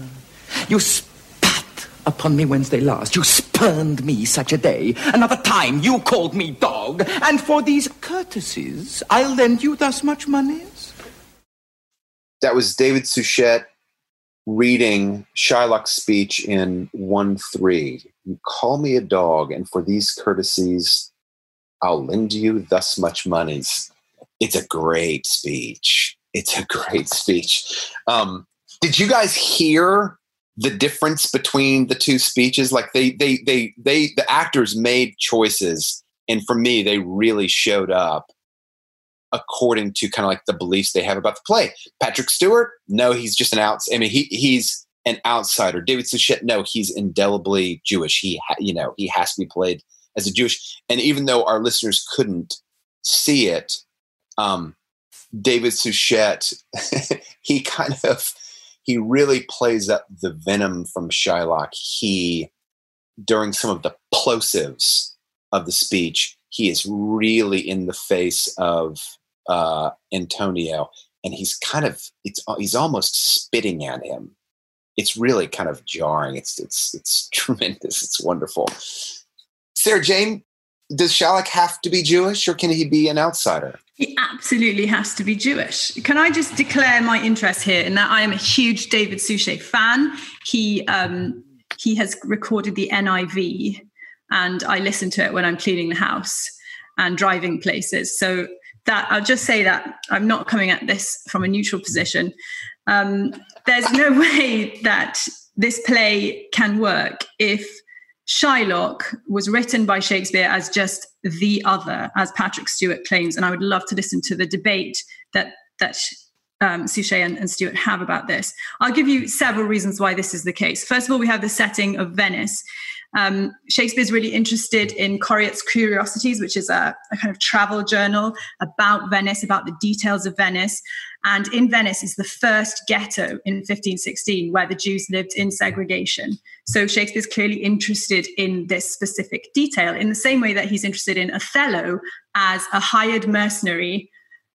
You spat upon me Wednesday last. You spurned me such a day. Another time you called me dog. And for these courtesies, I'll lend you thus much monies. That was David Suchet reading Shylock's speech in 1 3. You call me a dog, and for these courtesies, I'll lend you thus much money. It's a great speech. It's a great speech. Um, did you guys hear the difference between the two speeches? Like they, they, they, they, the actors made choices, and for me, they really showed up according to kind of like the beliefs they have about the play. Patrick Stewart, no, he's just an outs. I mean, he he's an outsider. David Suchet, no, he's indelibly Jewish. He, ha- you know, he has to be played as a Jewish. And even though our listeners couldn't see it, um, David Suchet, he kind of he really plays up the venom from Shylock. He during some of the plosives of the speech, he is really in the face of uh, Antonio, and he's kind of it's he's almost spitting at him. It's really kind of jarring. It's it's it's tremendous. It's wonderful. Sarah Jane, does Shylock have to be Jewish or can he be an outsider? He absolutely has to be Jewish. Can I just declare my interest here in that I am a huge David Suchet fan. He um, he has recorded the NIV, and I listen to it when I'm cleaning the house. and driving places. So that I'll just say that I'm not coming at this from a neutral position. Um, there's no way that this play can work if Shylock was written by Shakespeare as just the other, as Patrick Stewart claims. And I would love to listen to the debate that that um, Suchet and, and Stewart have about this. I'll give you several reasons why this is the case. First of all, we have the setting of Venice. Um, Shakespeare's really interested in Coryat's Curiosities, which is a, a, kind of travel journal about Venice, about the details of Venice. And in Venice is the first ghetto in 1516 where the Jews lived in segregation. So Shakespeare's clearly interested in this specific detail in the same way that he's interested in Othello as a hired mercenary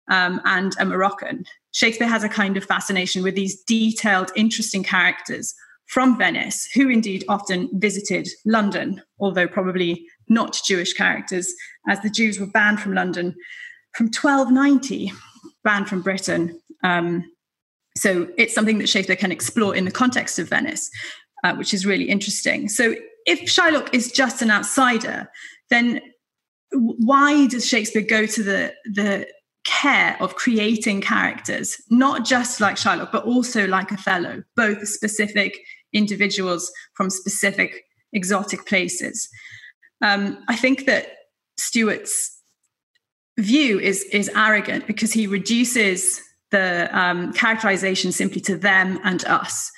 um, and a Moroccan. Shakespeare has a kind of fascination with these detailed, interesting characters from Venice, who indeed often visited London, although probably not Jewish characters, as the Jews were banned from London from 1290, banned from Britain. Um, so it's something that Shakespeare can explore in the context of Venice, uh, which is really interesting. So if Shylock is just an outsider, then why does Shakespeare go to the the care of creating characters, not just like Shylock, but also like Othello, both specific individuals from specific exotic places. Um, I think that Stewart's view is is arrogant because he reduces the um, characterization simply to them and us,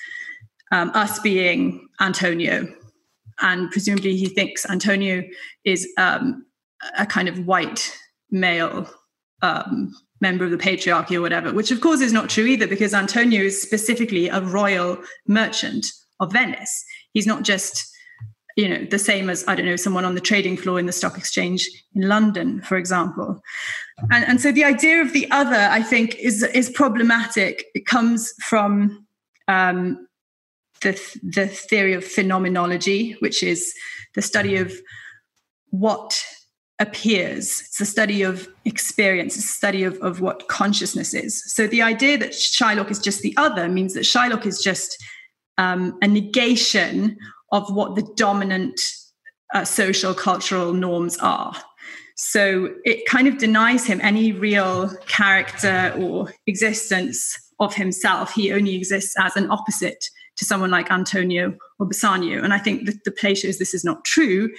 um, us being Antonio, and presumably he thinks Antonio is um, a kind of white male um, member of the patriarchy or whatever, which of course is not true either, because Antonio is specifically a royal merchant of Venice. He's not just, you know, the same as, I don't know, someone on the trading floor in the stock exchange in London, for example. And, and so the idea of the other, I think, is, is problematic. It comes from um, the, the theory of phenomenology, which is the study of what appears. It's a study of experience, it's a study of, of what consciousness is. So the idea that Shylock is just the other means that Shylock is just um, a negation of what the dominant uh, social cultural norms are. So it kind of denies him any real character or existence of himself. He only exists as an opposite to someone like Antonio or Bassanio. And I think that the play shows this is not true.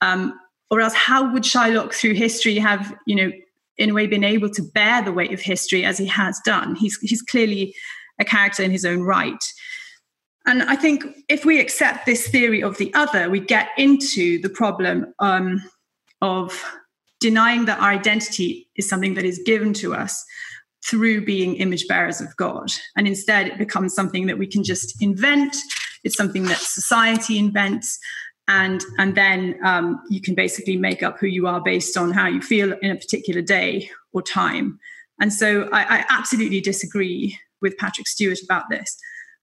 Um, or else how would Shylock through history have, you know, in a way been able to bear the weight of history as he has done? He's he's clearly a character in his own right. And I think if we accept this theory of the other, we get into the problem um, of denying that our identity is something that is given to us through being image bearers of God. And instead, it becomes something that we can just invent. It's something that society invents and and then um, you can basically make up who you are based on how you feel in a particular day or time. And so I, I absolutely disagree with Patrick Stewart about this.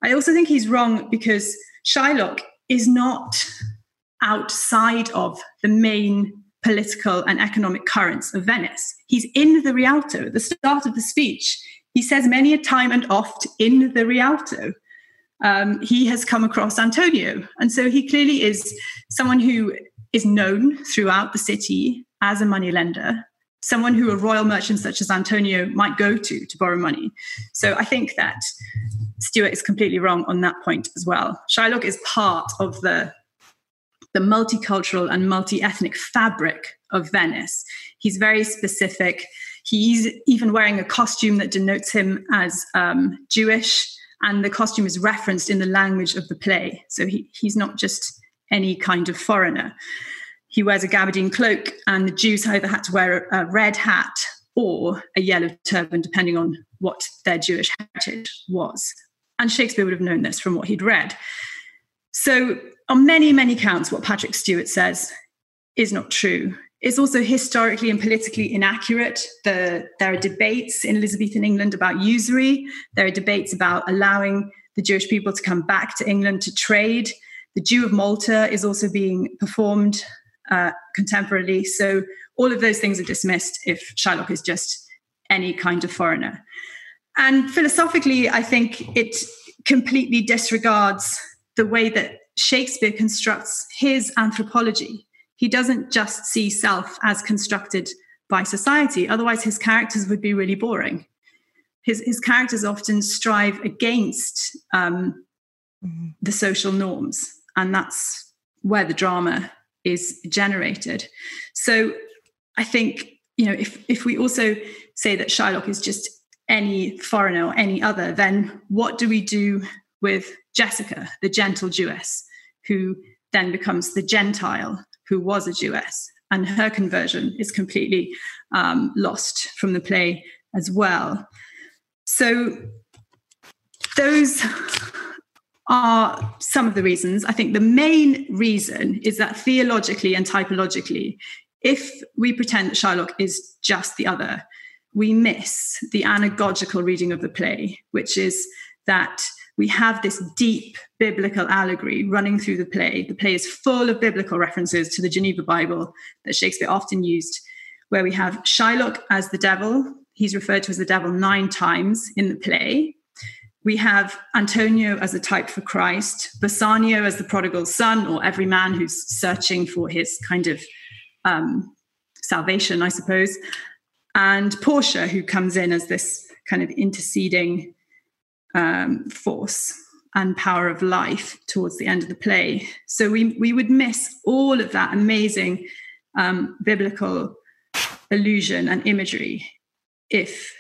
I also think he's wrong because Shylock is not outside of the main political and economic currents of Venice. He's in the Rialto. At the start of the speech, he says many a time and oft in the Rialto um, he has come across Antonio. And so he clearly is someone who is known throughout the city as a moneylender, someone who a royal merchant such as Antonio might go to to borrow money. So I think that Stewart is completely wrong on that point as well. Shylock is part of the the multicultural and multi-ethnic fabric of Venice. He's very specific. He's even wearing a costume that denotes him as um, Jewish and the costume is referenced in the language of the play. So he, he's not just any kind of foreigner. He wears a gabardine cloak, and the Jews either had to wear a, a red hat or a yellow turban, depending on what their Jewish heritage was. And Shakespeare would have known this from what he'd read. So, on many, many counts, what Patrick Stewart says is not true. It's also historically and politically inaccurate. The, there are debates in Elizabethan England about usury. There are debates about allowing the Jewish people to come back to England to trade. The Jew of Malta is also being performed uh, contemporarily. So all of those things are dismissed if Shylock is just any kind of foreigner. And philosophically, I think it completely disregards the way that Shakespeare constructs his anthropology he doesn't just see self as constructed by society. Otherwise, his characters would be really boring. His, his characters often strive against um, mm-hmm. the social norms, and that's where the drama is generated. So I think, you know, if, if we also say that Shylock is just any foreigner or any other, then what do we do with Jessica, the gentle Jewess, who then becomes the Gentile who was a Jewess? And her conversion is completely um, lost from the play as well. So, those are some of the reasons. I think the main reason is that theologically and typologically, if we pretend that Shylock is just the other, we miss the anagogical reading of the play, which is that we have this deep biblical allegory running through the play. The play is full of biblical references to the Geneva Bible that Shakespeare often used, where we have Shylock as the devil. He's referred to as the devil nine times in the play. We have Antonio as a type for Christ, Bassanio as the prodigal son, or every man who's searching for his kind of um, salvation, I suppose, and Portia, who comes in as this kind of interceding um, force and power of life towards the end of the play. So we we would miss all of that amazing um, biblical illusion and imagery if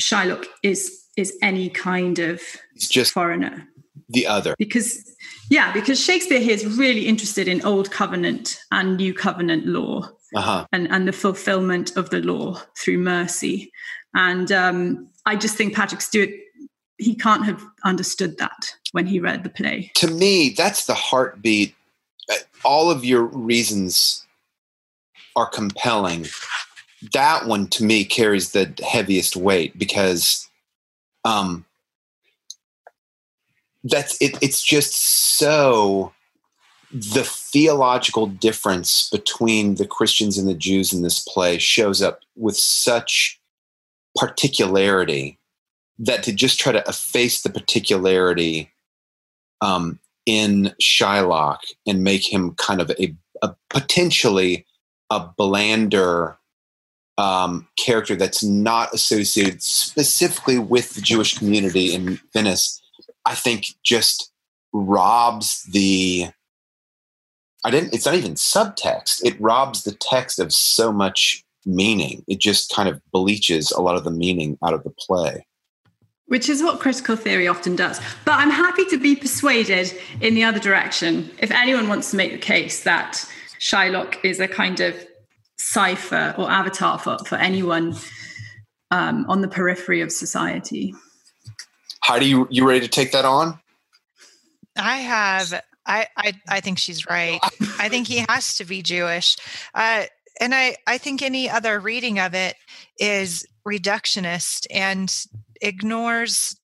Shylock is is any kind of it's just foreigner. The other. Because yeah, because Shakespeare here is really interested in old covenant and new covenant law uh-huh. and, and the fulfillment of the law through mercy. And um, I just think Patrick Stewart, he can't have understood that when he read the play. To me, that's the heartbeat. Uh, all of your reasons are compelling. That one to me carries the heaviest weight because um, that's it, it's just so the theological difference between the Christians and the Jews in this play shows up with such particularity that to just try to efface the particularity um, in Shylock and make him kind of a, a potentially a blander um, character that's not associated specifically with the Jewish community in Venice, I think just robs the I didn't it's not even subtext. It robs the text of so much meaning. It just kind of bleaches a lot of the meaning out of the play. Which is what critical theory often does. But I'm happy to be persuaded in the other direction. If anyone wants to make the case that Shylock is a kind of cipher or avatar for, for anyone um, on the periphery of society. Heidi, you you ready to take that on? I have I, I, I think she's right. I think he has to be Jewish. Uh, and I, I think any other reading of it is reductionist and ignores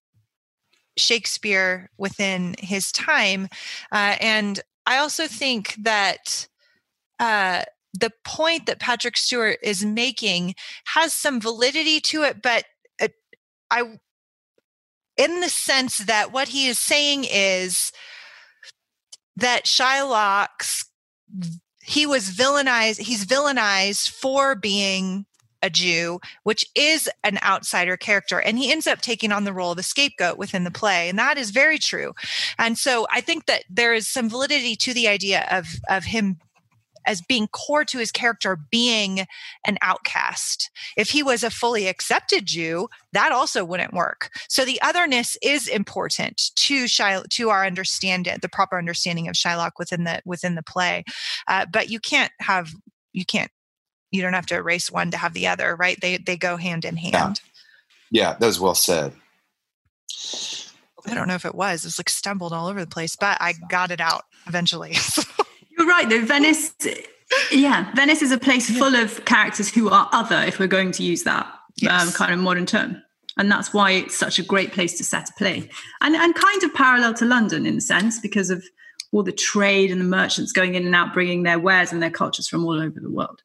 Shakespeare within his time. Uh, and I also think that uh, the point that Patrick Stewart is making has some validity to it, but uh, I, in the sense that what he is saying is that Shylock's he was villainized he's villainized for being a Jew, which is an outsider character. And he ends up taking on the role of a scapegoat within the play. And that is very true. And so I think that there is some validity to the idea of, of him as being core to his character being an outcast. If he was a fully accepted Jew, that also wouldn't work. So the otherness is important to Shy, to our understanding, the proper understanding of Shylock within the within the play. Uh, but you can't have you can't you don't have to erase one to have the other, right? They they go hand in hand. Yeah, yeah that was well said. I don't know if it was. It's like stumbled all over the place, but I got it out eventually. You're right, though. Venice, yeah, Venice is a place yeah. full of characters who are other, if we're going to use that um, yes. um, kind of modern term. And that's why it's such a great place to set a play. And, and kind of parallel to London in a sense, because of all the trade and the merchants going in and out, bringing their wares and their cultures from all over the world.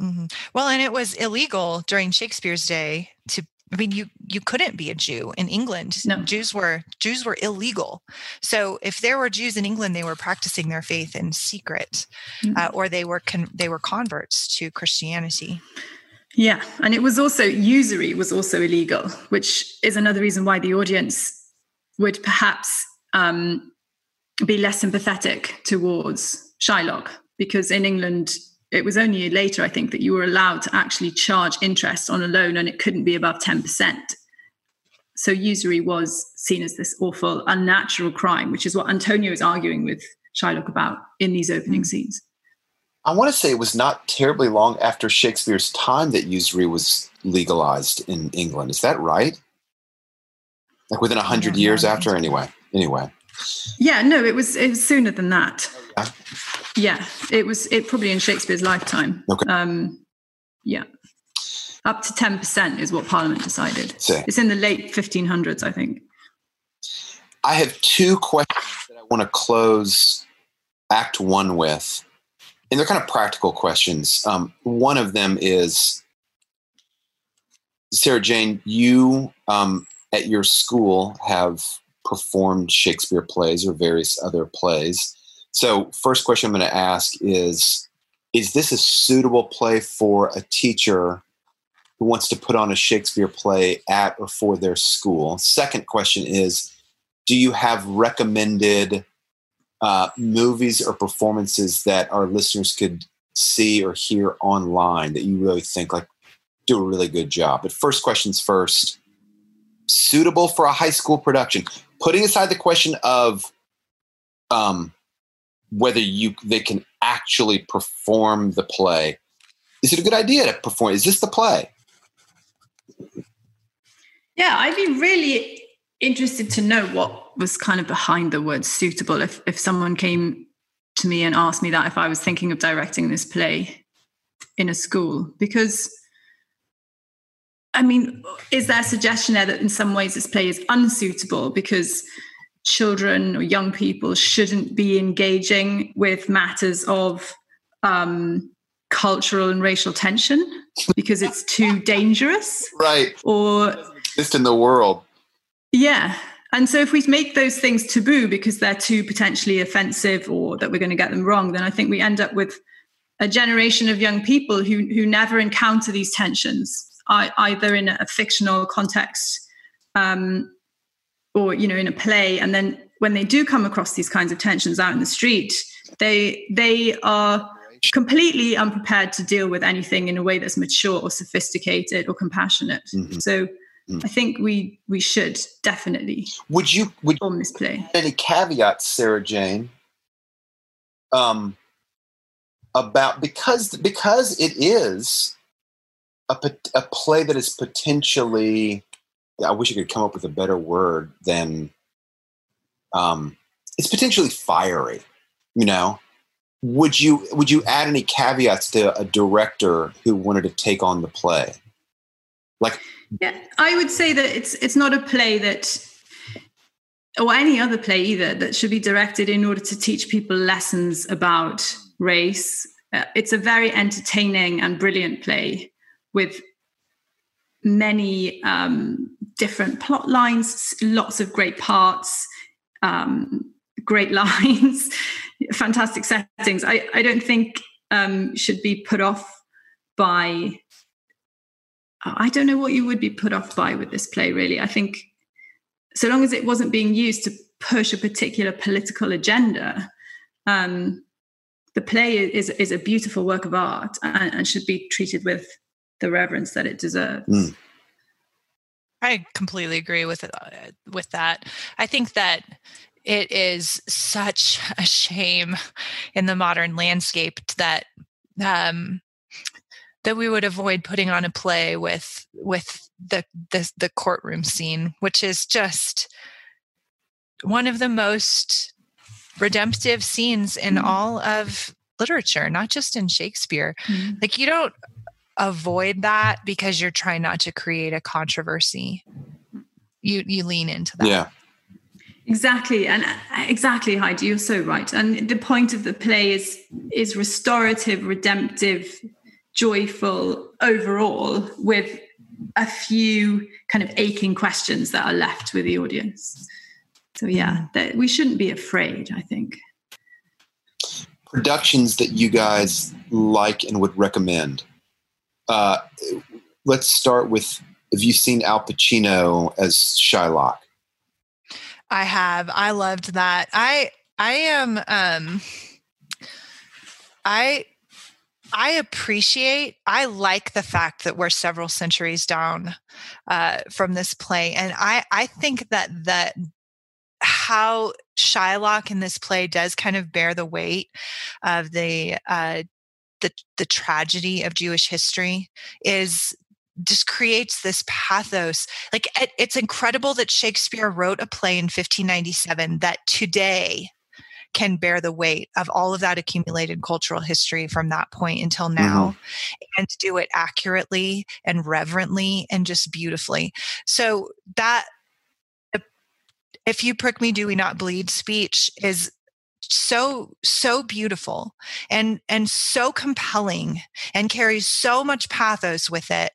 Mm-hmm. Well, and it was illegal during Shakespeare's day to I mean, you you couldn't be a Jew in England. No. Jews were Jews were illegal. So if there were Jews in England, they were practicing their faith in secret, Mm. uh, or they were con- they were converts to Christianity. Yeah, and it was also usury was also illegal, which is another reason why the audience would perhaps um, be less sympathetic towards Shylock, because in England it was only later, I think, that you were allowed to actually charge interest on a loan, and it couldn't be above ten percent. So usury was seen as this awful, unnatural crime, which is what Antonio is arguing with Shylock about in these opening hmm. scenes. I want to say it was not terribly long after Shakespeare's time that usury was legalized in England. Is that right? Like within a hundred Yeah, years after, anyway. Anyway, Yeah, no, it was it was sooner than that. yeah. Yeah, it was it probably in Shakespeare's lifetime. Okay. Um, yeah, up to ten percent is what Parliament decided. See. It's in the late 1500s, I think. I have two questions that I want to close Act One with, and they're kind of practical questions. Um, one of them is Sarah Jane, you um, at your school have performed Shakespeare plays or various other plays. So, first question I'm going to ask is Is this a suitable play for a teacher who wants to put on a Shakespeare play at or for their school? Second question is Do you have recommended uh, movies or performances that our listeners could see or hear online that you really think like do a really good job? But first questions first suitable for a high school production putting aside the question of um, whether you they can actually perform the play is it a good idea to perform is this the play Yeah, I'd be really interested to know what was kind of behind the word suitable. If if someone came to me and asked me that if I was thinking of directing this play in a school, because I mean, is there a suggestion there that in some ways this play is unsuitable because children or young people shouldn't be engaging with matters of um, cultural and racial tension because it's too dangerous? right Or just in the world yeah. And so if we make those things taboo because they're too potentially offensive or that we're going to get them wrong, then I think we end up with a generation of young people who who never encounter these tensions, either in a fictional context um, or you know in a play. And then when they do come across these kinds of tensions out in the street, they they are completely unprepared to deal with anything in a way that's mature or sophisticated or compassionate. Mhm. So I think we we should definitely would you would perform this play. any caveats, Sarah Jane, um, about because because it is a a play that is potentially. I wish I could come up with a better word than. Um, it's potentially fiery, you know. Would you would you add any caveats to a director who wanted to take on the play? Like Yeah, I would say that it's it's not a play that, or any other play either, that should be directed in order to teach people lessons about race. Uh, it's a very entertaining and brilliant play with many um, different plot lines, lots of great parts, um, great lines, fantastic settings. I, I don't think um, should be put off by I don't know what you would be put off by with this play, really. I think so long as it wasn't being used to push a particular political agenda, um, the play is, is a beautiful work of art and, and should be treated with the reverence that it deserves. Mm. I completely agree with it, uh, with that. I think that it is such a shame in the modern landscape that um, that we would avoid putting on a play with with the the, the courtroom scene, which is just one of the most redemptive scenes in all of literature, not just in Shakespeare. Mhm. Like you don't avoid that because you're trying not to create a controversy. You you lean into that. yeah, Exactly, and uh, exactly, Heidi, you're so right. And the point of the play is is restorative, redemptive, joyful overall, with a few kind of aching questions that are left with the audience. So yeah, that we shouldn't be afraid. I think productions that you guys like and would recommend. Uh, let's start with have you seen Al Pacino as Shylock? I have. I loved that. I I am um I I appreciate, I like the fact that we're several centuries down uh, from this play. And I, I think that that how Shylock in this play does kind of bear the weight of the uh, the the tragedy of Jewish history is just creates this pathos. Like it, it's incredible that Shakespeare wrote a play in 1597 that today can bear the weight of all of that accumulated cultural history from that point until now mm-hmm. and do it accurately and reverently and just beautifully. So that if you prick me do we not bleed speech is so so beautiful and and so compelling and carries so much pathos with it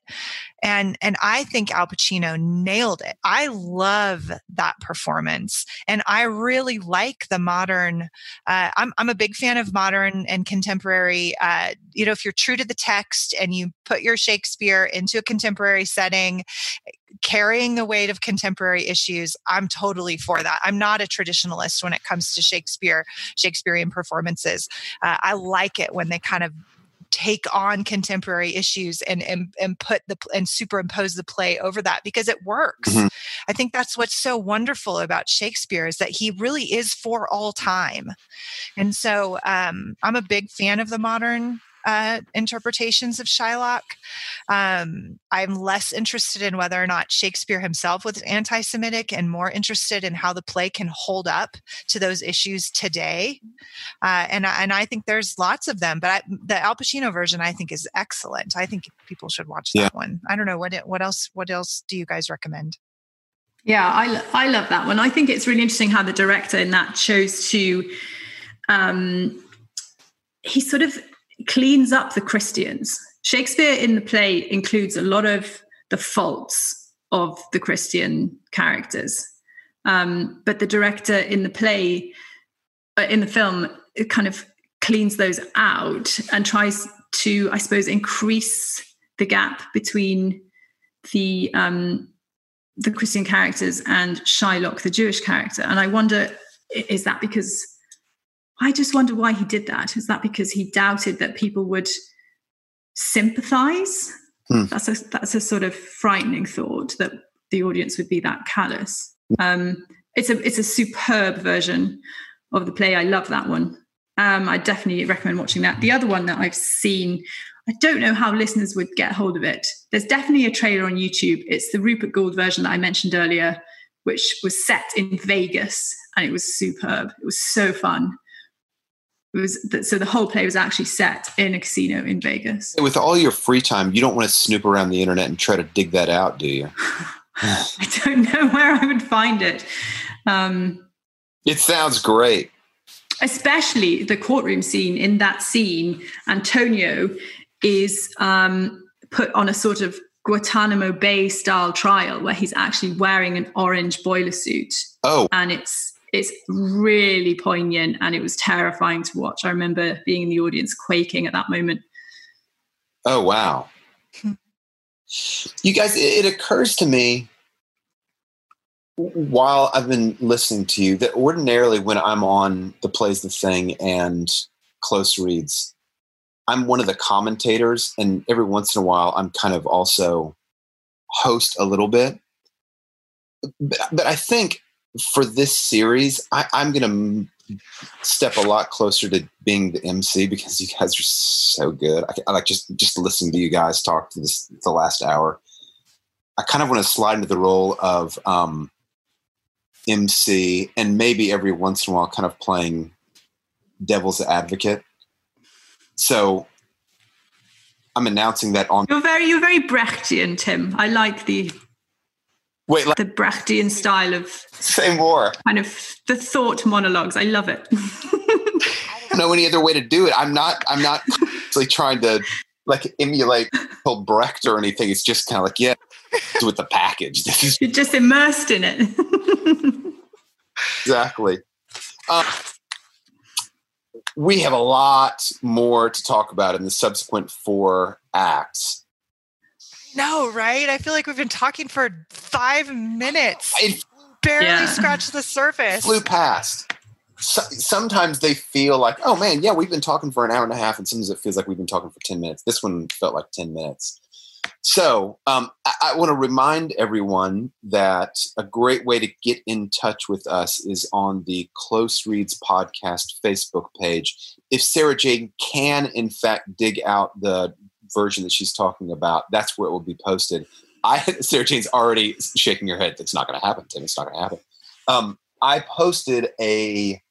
and and I think Al Pacino nailed it. I love that performance, and I really like the modern. Uh, I'm I'm a big fan of modern and contemporary. Uh, you know, if you're true to the text and you put your Shakespeare into a contemporary setting, carrying the weight of contemporary issues, I'm totally for that. I'm not a traditionalist when it comes to Shakespeare, Shakespearean performances. Uh, I like it when they kind of take on contemporary issues and and, and put the and superimpose the play over that because it works mm-hmm. i think that's what's so wonderful about shakespeare is that he really is for all time and so um, i'm a big fan of the modern uh, interpretations of Shylock. Um, I'm less interested in whether or not Shakespeare himself was anti Semitic and more interested in how the play can hold up to those issues today. Uh, and, and I think there's lots of them, but I, the Al Pacino version I think is excellent. I think people should watch that yeah. one. I don't know what what else what else do you guys recommend? Yeah, I I love that one. I think it's really interesting how the director in that chose to um he sort of cleans up the Christians. Shakespeare in the play includes a lot of the faults of the Christian characters. Um, but the director in the play, uh, in the film, it kind of cleans those out and tries to, I suppose, increase the gap between the um, the Christian characters and Shylock, the Jewish character. And I wonder, is that because I just wonder why he did that. Is that because he doubted that people would sympathize? Hmm. That's a that's a sort of frightening thought that the audience would be that callous. Um, it's a it's a superb version of the play. I love that one. Um, I definitely recommend watching that. The other one that I've seen, I don't know how listeners would get hold of it. There's definitely a trailer on YouTube. It's the Rupert Goold version that I mentioned earlier, which was set in Vegas, and it was superb. It was so fun. It was so the whole play was actually set in a casino in Vegas. With all your free time, you don't want to snoop around the internet and try to dig that out, do you? I don't know where I would find it. Um, it sounds great. Especially the courtroom scene. In that scene, Antonio is um, put on a sort of Guantanamo Bay style trial where he's actually wearing an orange boiler suit. Oh. And it's it's really poignant and it was terrifying to watch. I remember being in the audience quaking at that moment. Oh, wow. you guys, it, occurs to me while I've been listening to you that ordinarily when I'm on the Play's the Thing and Close Reads, I'm one of the commentators, and every once in a while, I'm kind of also host a little bit. But, but I think for this series, I, I'm going to step a lot closer to being the MC because you guys are so good. I, I, like just just listening to you guys talk to this the last hour. I kind of want to slide into the role of um, MC and maybe every once in a while, kind of playing devil's advocate. So I'm announcing that on. You're very you're very Brechtian, Tim. I like the Wait, like, the Brechtian style of same war, Kind of the thought monologues. I love it. I don't know any other way to do it. I'm not. I'm not like trying to like emulate Brecht or anything. It's just kind of like, yeah, with the package. This is You're just immersed in it. exactly. Um, we have a lot more to talk about in the subsequent four acts. No, right? I feel like we've been talking for five minutes. It Barely Yeah. scratched the surface. flew past. So, sometimes they feel like, oh man, yeah, we've been talking for an hour and a half, and sometimes it feels like we've been talking for 10 minutes. This one felt like 10 minutes. So um, I, I want to remind everyone that a great way to get in touch with us is on the Close Reads Podcast Facebook page. If Sarah Jane can, in fact, dig out the version that she's talking about, that's where it will be posted. I Sarah Jane's already shaking her head. It's not going to happen, Tim. It's not going to happen. Um, I posted a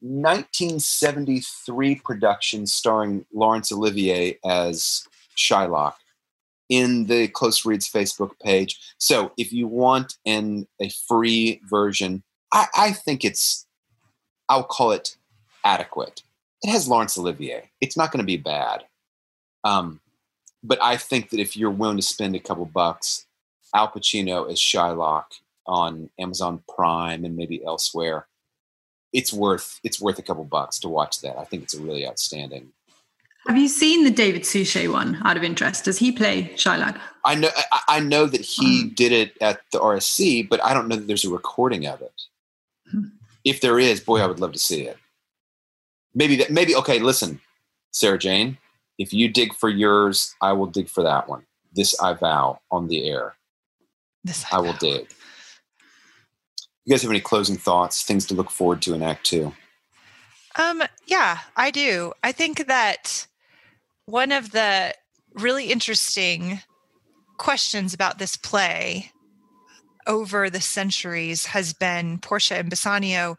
1973 production starring Laurence Olivier as Shylock in the Close Reads Facebook page. So if you want an a free version, I, I think it's I'll call it adequate. It has Laurence Olivier. It's not going to be bad. Um, but I think that if you're willing to spend a couple bucks, Al Pacino as Shylock on Amazon Prime and maybe elsewhere, it's worth it's worth a couple bucks to watch that. I think it's a really outstanding. Have you seen the David Suchet one out of interest? Does he play Shylock? I know I, I know that he did it at the RSC, but I don't know that there's a recording of it. Hmm. If there is, boy, I would love to see it. Maybe that maybe okay, listen, Sarah Jane, if you dig for yours, I will dig for that one. This I vow on the air. This I will dig. You guys have any closing thoughts, things to look forward to in Act Two? Um, yeah, I do. I think that one of the really interesting questions about this play over the centuries has been Portia and Bassanio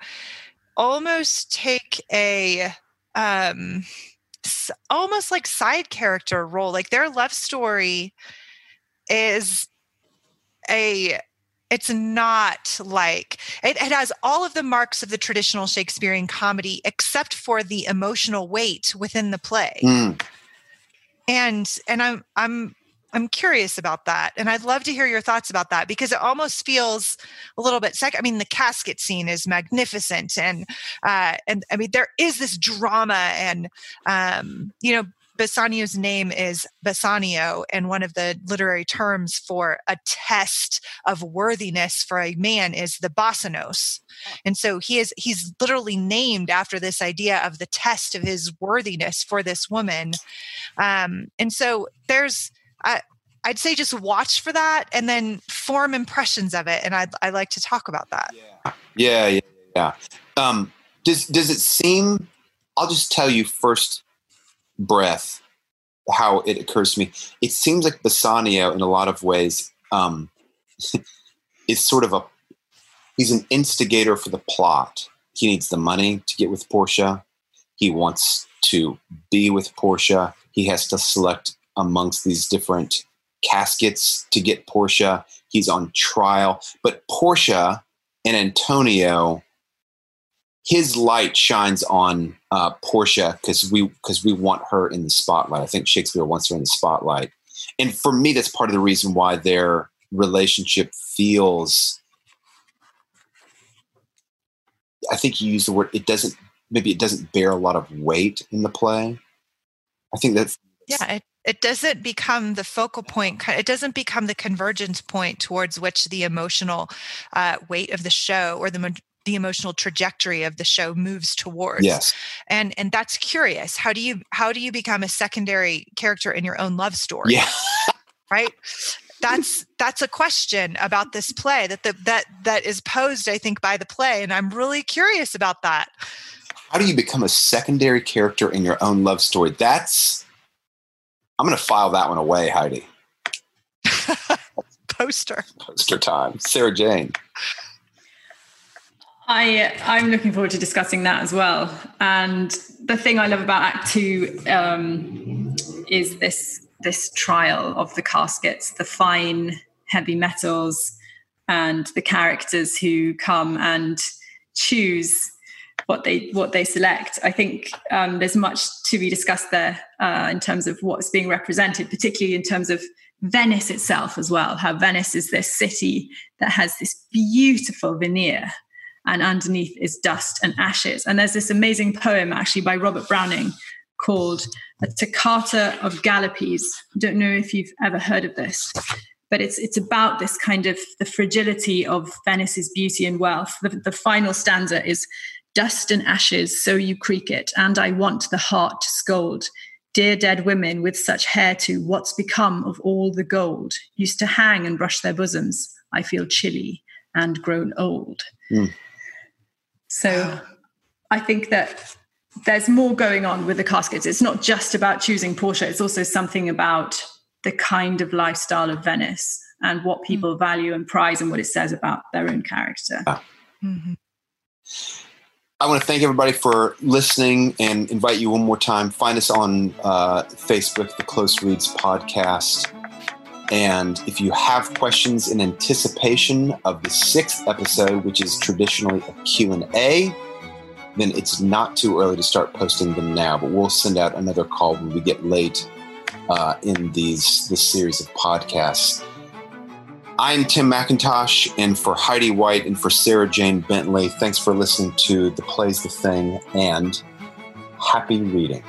almost take a um almost like side character role like their love story is a it's not like it, it has all of the marks of the traditional shakespearean comedy except for the emotional weight within the play Mm. and and i'm i'm i'm curious about that and i'd love to hear your thoughts about that because it almost feels a little bit sec i mean the casket scene is magnificent and uh and i mean there is this drama and um you know Bassanio's name is Bassanio, and one of the literary terms for a test of worthiness for a man is the basanos. And so he is he's literally named after this idea of the test of his worthiness for this woman. Um, and so there's I I'd say just watch for that and then form impressions of it. And I'd I like to talk about that. Yeah, yeah, yeah. Um, does does it seem? I'll just tell you first breath how it occurs to me. It seems like Bassanio, in a lot of ways, um, is sort of a he's an instigator for the plot. He needs the money to get with Portia. He wants to be with Portia. He has to select amongst these different caskets to get Portia. He's on trial, but Portia and Antonio, his light shines on uh, Portia because we because we want her in the spotlight. I think Shakespeare wants her in the spotlight, and for me, that's part of the reason why their relationship feels. I think you use the word. It doesn't. Maybe it doesn't bear a lot of weight in the play. I think that's Yeah, it, it doesn't become the focal point. It doesn't become the convergence point towards which the emotional uh, weight of the show or the the emotional trajectory of the show moves towards. yes. and and that's curious. How do you how do you become a secondary character in your own love story? Yeah. right. That's that's a question about this play that the, that that is posed, I think, by the play, and I'm really curious about that. How do you become a secondary character in your own love story? That's. I'm going to file that one away, Heidi. Poster. Poster time. Sarah Jane. I I'm looking forward to discussing that as well. And the thing I love about Act Two um, is this this trial of the caskets, the fine heavy metals, and the characters who come and choose what they what they select. I think um, there's much to be discussed there uh, in terms of what's being represented, particularly in terms of Venice itself as well, how Venice is this city that has this beautiful veneer and underneath is dust and ashes. And there's this amazing poem actually by Robert Browning called A Toccata of Galuppi's. I don't know if you've ever heard of this, but it's it's about this kind of the fragility of Venice's beauty and wealth. The, the final stanza is dust and ashes, so you creak it, and I want the heart to scold. Dear dead women with such hair too, what's become of all the gold? Used to hang and brush their bosoms. I feel chilly and grown old. Mm. So I think that there's more going on with the caskets. It's not just about choosing Portia, it's also something about the kind of lifestyle of Venice and what people mm. value and prize and what it says about their own character. Ah. Mm-hmm. I want to thank everybody for listening and invite you one more time. Find us on uh, Facebook, the Close Reads Podcast. And if you have questions in anticipation of the sixth episode, which is traditionally a Q&A, then it's not too early to start posting them now. But we'll send out another call when we get late uh, in these this series of podcasts. I'm Tim McIntosh, and for Heidi White and for Sarah Jane Bentley, thanks for listening to The Play's the Thing and happy reading.